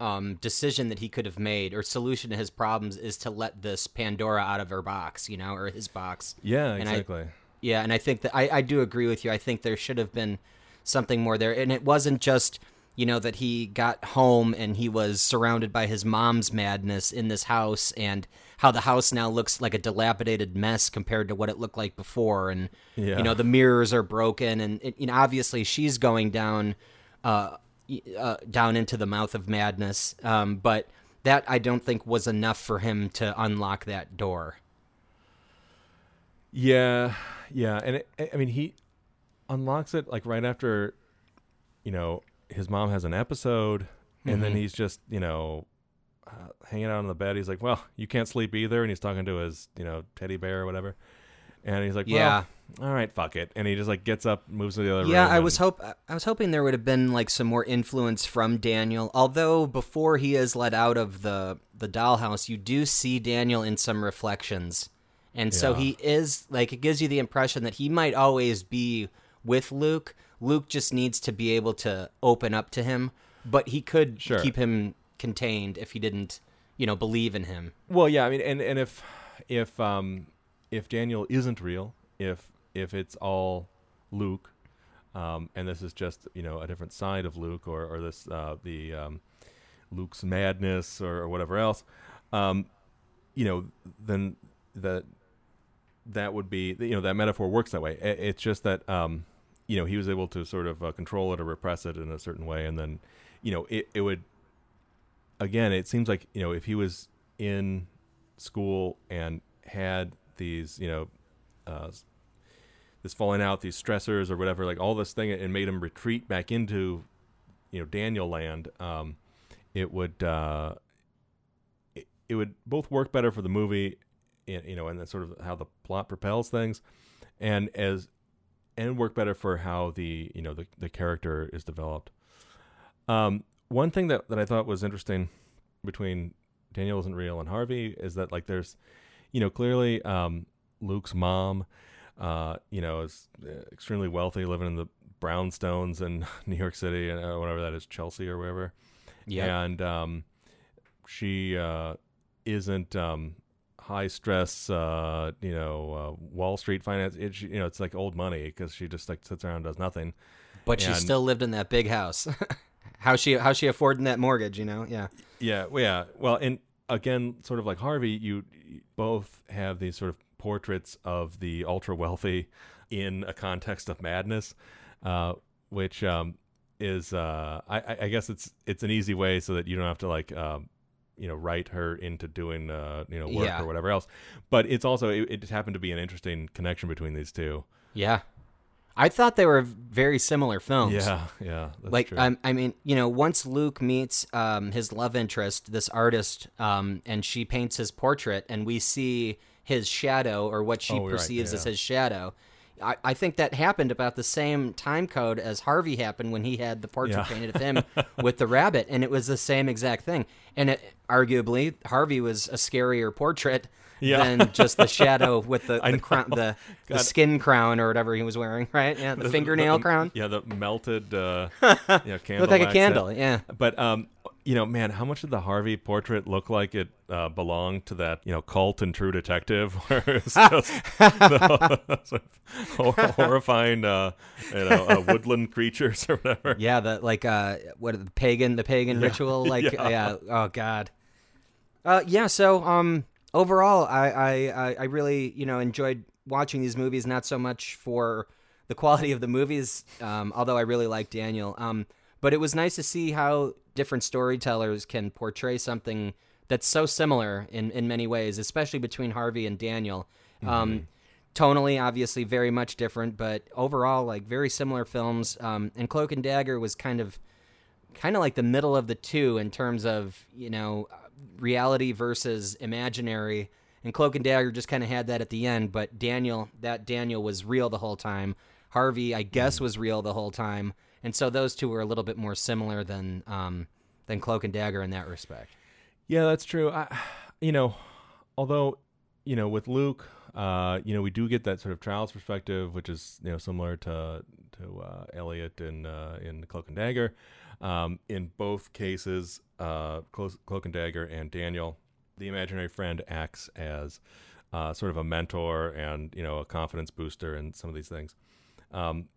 [SPEAKER 1] um, decision that he could have made, or solution to his problems is to let this Pandora out of her box, you know, or his box.
[SPEAKER 5] Yeah,
[SPEAKER 1] And I-
[SPEAKER 5] exactly.
[SPEAKER 1] Yeah, and I think that I, I do agree with you. I think there should have been something more there, and it wasn't just you know that he got home and he was surrounded by his mom's madness in this house, and how the house now looks like a dilapidated mess compared to what it looked like before, and
[SPEAKER 5] Yeah.
[SPEAKER 1] you know the mirrors are broken, and it, you know obviously she's going down, uh, uh, down into the mouth of madness, um, but. That I don't think was enough for him to unlock that door.
[SPEAKER 5] Yeah, yeah, and it, I mean he unlocks it like right after, you know, his mom has an episode, and then
[SPEAKER 1] Mhm.
[SPEAKER 5] he's just you know, uh, hanging out on the bed. He's like, "Well, you can't sleep either," and he's talking to his you know teddy bear or whatever, and he's like, "Well,
[SPEAKER 1] Yeah.
[SPEAKER 5] all right, fuck it," and he just like gets up, moves to the other
[SPEAKER 1] Yeah,
[SPEAKER 5] room.
[SPEAKER 1] Yeah,
[SPEAKER 5] I
[SPEAKER 1] was hope I was hoping there would have been like some more influence from Daniel. Although before he is let out of the the dollhouse, you do see Daniel in some reflections, and so he is like it gives you the impression that he might always be with Luke. Luke just needs to be able to open up to him, but he could
[SPEAKER 5] Sure.
[SPEAKER 1] keep him contained if he didn't, you know, believe in him.
[SPEAKER 5] Well, yeah, I mean, and and if if um if Daniel isn't real, if if it's all Luke, um, and this is just you know a different side of Luke, or or this uh, the um, Luke's madness or, or whatever else, um, you know, then that that would be you know that metaphor works that way. It's just that um, you know he was able to sort of uh, control it or repress it in a certain way, and then you know it it would again, it seems like you know if he was in school and had these you know uh, this falling out, these stressors or whatever, like all this thing, and made him retreat back into you know Daniel land, um, it would uh, it, it would both work better for the movie, you know, and then sort of how the plot propels things, and as and work better for how the you know the the character is developed. Um, one thing that, that I thought was interesting between Daniel isn't real and Harvey is that like there's, you know, clearly um, Luke's mom, uh, you know, is uh, extremely wealthy, living in the brownstones in New York City and uh, whatever that is, Chelsea or wherever.
[SPEAKER 1] Yeah,
[SPEAKER 5] And um, she uh, isn't um, high stress, uh, you know, uh, Wall Street finance. It, you know, it's like old money because she just like sits around and does nothing.
[SPEAKER 1] But she still lived in that big house. how she how she affording that mortgage? You know, yeah.
[SPEAKER 5] Yeah, well, yeah. Well, and again, sort of like Harvey, you, you both have these sort of portraits of the ultra wealthy in a context of madness, uh, which um, is, uh, I, I- I guess it's it's an easy way so that you don't have to like, um, you know, write her into doing, uh, you know, work
[SPEAKER 1] Yeah.
[SPEAKER 5] or whatever else. But it's also it, it just happened to be an interesting connection between these two.
[SPEAKER 1] Yeah. I thought they were very similar films.
[SPEAKER 5] Yeah, yeah, that's
[SPEAKER 1] like
[SPEAKER 5] true.
[SPEAKER 1] um, I mean, you know, once Luke meets um, his love interest, this artist, um, and she paints his portrait, and we see his shadow or what she
[SPEAKER 5] Oh, right,
[SPEAKER 1] perceives as his shadow. I, I think that happened about the same time code as Harvey happened when he had the portrait
[SPEAKER 5] Yeah.
[SPEAKER 1] painted of him with the rabbit, and it was the same exact thing. And it, arguably, Harvey was a scarier portrait
[SPEAKER 5] Yeah.
[SPEAKER 1] than just the shadow with the the, crown, the, the skin crown or whatever he was wearing, right? Yeah, the, fingernail
[SPEAKER 5] the-
[SPEAKER 1] crown.
[SPEAKER 5] Yeah, the melted, uh, yeah, candle.
[SPEAKER 1] Looked like a candle, yeah.
[SPEAKER 5] But um, you know, man, how much did the Harvey portrait look like it uh, belonged to that you know cult and True Detective, where it's just the sort of hor- horrifying, uh, you know, uh, woodland creatures or whatever.
[SPEAKER 1] Yeah, the like uh what the pagan the pagan
[SPEAKER 5] Yeah.
[SPEAKER 1] ritual like
[SPEAKER 5] Yeah.
[SPEAKER 1] yeah. oh god. Uh yeah, so um overall I, I I really, you know, enjoyed watching these movies not so much for the quality of the movies um although I really like Daniel. Um but it was nice to see how different storytellers can portray something that's so similar in in many ways, especially between Harvey and Daniel. Um tonally obviously very much different but overall like very similar films um, and cloak and dagger was kind of kind of like the middle of the two in terms of you know reality versus imaginary and cloak and dagger just kind of had that at the end but daniel that daniel was real the whole time harvey i guess was real the whole time and so those two were a little bit more similar than um, than cloak and dagger in that respect
[SPEAKER 5] Yeah, that's true. I, you know, although, you know, with Luke, Uh, you know, we do get that sort of Charles perspective, which is you know similar to to uh, Elliot in uh, in Cloak and Dagger. Um, in both cases, uh, Clo- Cloak and Dagger and Daniel, the imaginary friend acts as uh, sort of a mentor and you know a confidence booster and some of these things. Um,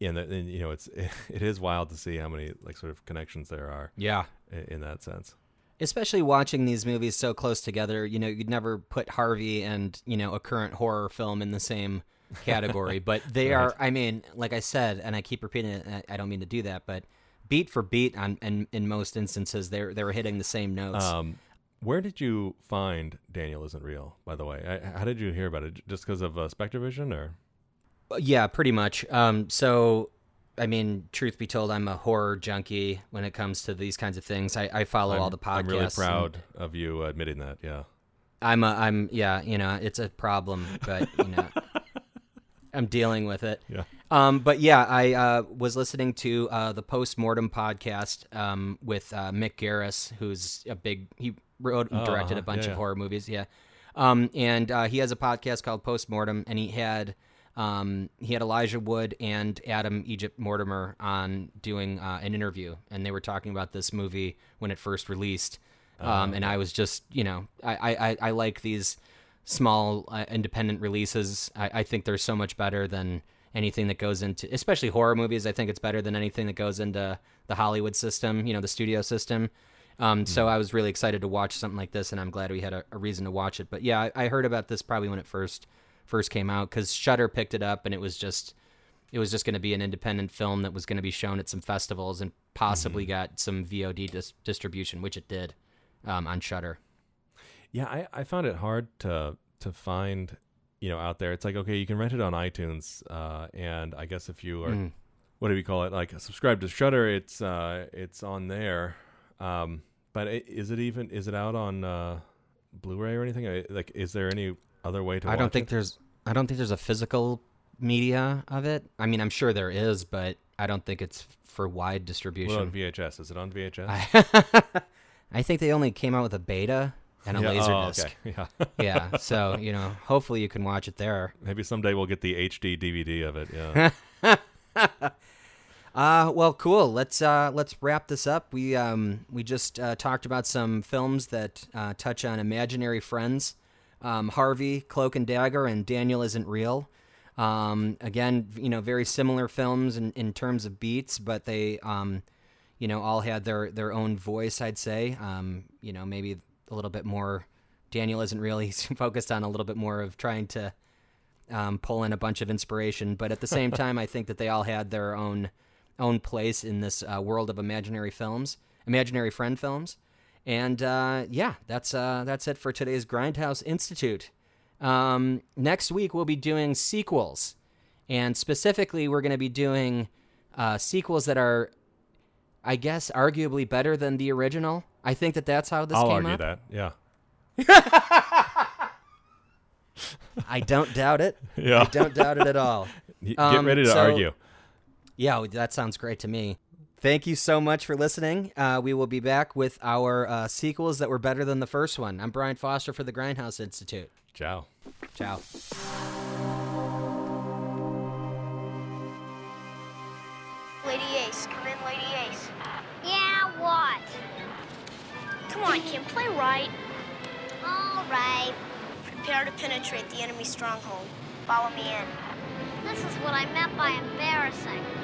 [SPEAKER 5] and, and you know, it's it is wild to see how many like sort of connections there are.
[SPEAKER 1] Yeah.
[SPEAKER 5] in, in that sense.
[SPEAKER 1] Especially watching these movies so close together, you know, you'd never put Harvey and, you know, a current horror film in the same category, but they
[SPEAKER 5] Right.
[SPEAKER 1] are, I mean, like I said, and I keep repeating it, I don't mean to do that, but beat for beat on, in, in most instances, they're, they were hitting the same notes.
[SPEAKER 5] Um, where did you find Daniel Isn't Real? By the way, I, how did you hear about it? Just because of uh, SpectreVision, or
[SPEAKER 1] Yeah, pretty much. Um, so, I mean, truth be told, I'm a horror junkie when it comes to these kinds of things. I, I follow all
[SPEAKER 5] I'm-
[SPEAKER 1] the podcasts.
[SPEAKER 5] I'm really proud of you admitting that. Yeah.
[SPEAKER 1] I'm, a, I'm, yeah, you know, it's a problem, but you know, I'm dealing with it.
[SPEAKER 5] Yeah.
[SPEAKER 1] Um, but yeah, I uh, was listening to uh, the postmortem podcast um, with uh, Mick Garris, who's a big he wrote and
[SPEAKER 5] Oh,
[SPEAKER 1] directed
[SPEAKER 5] uh-huh.
[SPEAKER 1] a bunch
[SPEAKER 5] Yeah,
[SPEAKER 1] of
[SPEAKER 5] yeah.
[SPEAKER 1] horror movies. Yeah, um, and uh, he has a podcast called Postmortem, and he had um, he had Elijah Wood and Adam Egypt Mortimer on doing uh, an interview, and they were talking about this movie when it first released. Um,
[SPEAKER 5] Oh,
[SPEAKER 1] and I was just, you know, I, I, I- I like these small uh, independent releases. I, I think they're so much better than anything that goes into, especially horror movies. I think it's better than anything that goes into the Hollywood system, you know, the studio system. Um, So I was really excited to watch something like this, and I'm glad we had a, a reason to watch it. But yeah, I, I heard about this probably when it first first came out because Shudder picked it up, and it was just it was just going to be an independent film that was going to be shown at some festivals and possibly got some VOD dis- distribution, which it did um, on Shudder.
[SPEAKER 5] Yeah, I, I found it hard to to find, you know, out there. It's like okay, you can rent it on iTunes, uh, and I guess if you are,
[SPEAKER 1] Mhm.
[SPEAKER 5] what do we call it? Like subscribe to Shudder, it's uh, it's on there. Um, but i is it even is it out on uh, Blu-ray or anything? Like, is there any other way to?
[SPEAKER 1] I don't think
[SPEAKER 5] it?
[SPEAKER 1] there's I don't think there's a physical media of it. I mean, I'm sure there is, but I don't think it's for wide distribution.
[SPEAKER 5] on VHS? Is it on VHS?
[SPEAKER 1] I, I think they only came out with a beta and a
[SPEAKER 5] Yeah,
[SPEAKER 1] laser
[SPEAKER 5] oh,
[SPEAKER 1] disc.
[SPEAKER 5] okay, Yeah.
[SPEAKER 1] yeah. So you know, hopefully you can watch it there.
[SPEAKER 5] Maybe someday we'll get the HD DVD of it. Yeah.
[SPEAKER 1] Uh, well, cool. Let's uh, let's wrap this up. We um, we just uh, talked about some films that uh, touch on imaginary friends. Um, Harvey, Cloak and Dagger, and Daniel Isn't Real. Um, again, you know, very similar films in, in terms of beats, but they, um, you know, all had their their own voice. I'd say, um, you know, maybe a little bit more. Daniel isn't really focused on a little bit more of trying to um, pull in a bunch of inspiration, but at the same time, I think that they all had their own own place in this uh, world of imaginary films, imaginary friend films, and uh, yeah, that's uh, that's it for today's Grindhouse Institute. Um, next week we'll be doing sequels, and specifically we're going to be doing uh, sequels that are, I guess, arguably better than the original. I think that that's how this
[SPEAKER 5] I'll
[SPEAKER 1] came
[SPEAKER 5] argue
[SPEAKER 1] up.
[SPEAKER 5] that. Yeah.
[SPEAKER 1] I don't doubt it.
[SPEAKER 5] Yeah.
[SPEAKER 1] I don't doubt it at all.
[SPEAKER 5] Y- get ready to
[SPEAKER 1] so-
[SPEAKER 5] argue.
[SPEAKER 1] Yeah, that sounds great to me. Thank you so much for listening. Uh, we will be back with our uh, sequels that were better than the first one. I'm Brian Foster for the Grindhouse Institute.
[SPEAKER 5] Ciao.
[SPEAKER 1] Ciao.
[SPEAKER 4] Lady Ace, come in, Lady Ace.
[SPEAKER 3] Yeah, what?
[SPEAKER 4] Come on, Kim, play right.
[SPEAKER 3] All right.
[SPEAKER 4] Prepare to penetrate the enemy stronghold. Follow me in.
[SPEAKER 3] This is what I meant by embarrassing.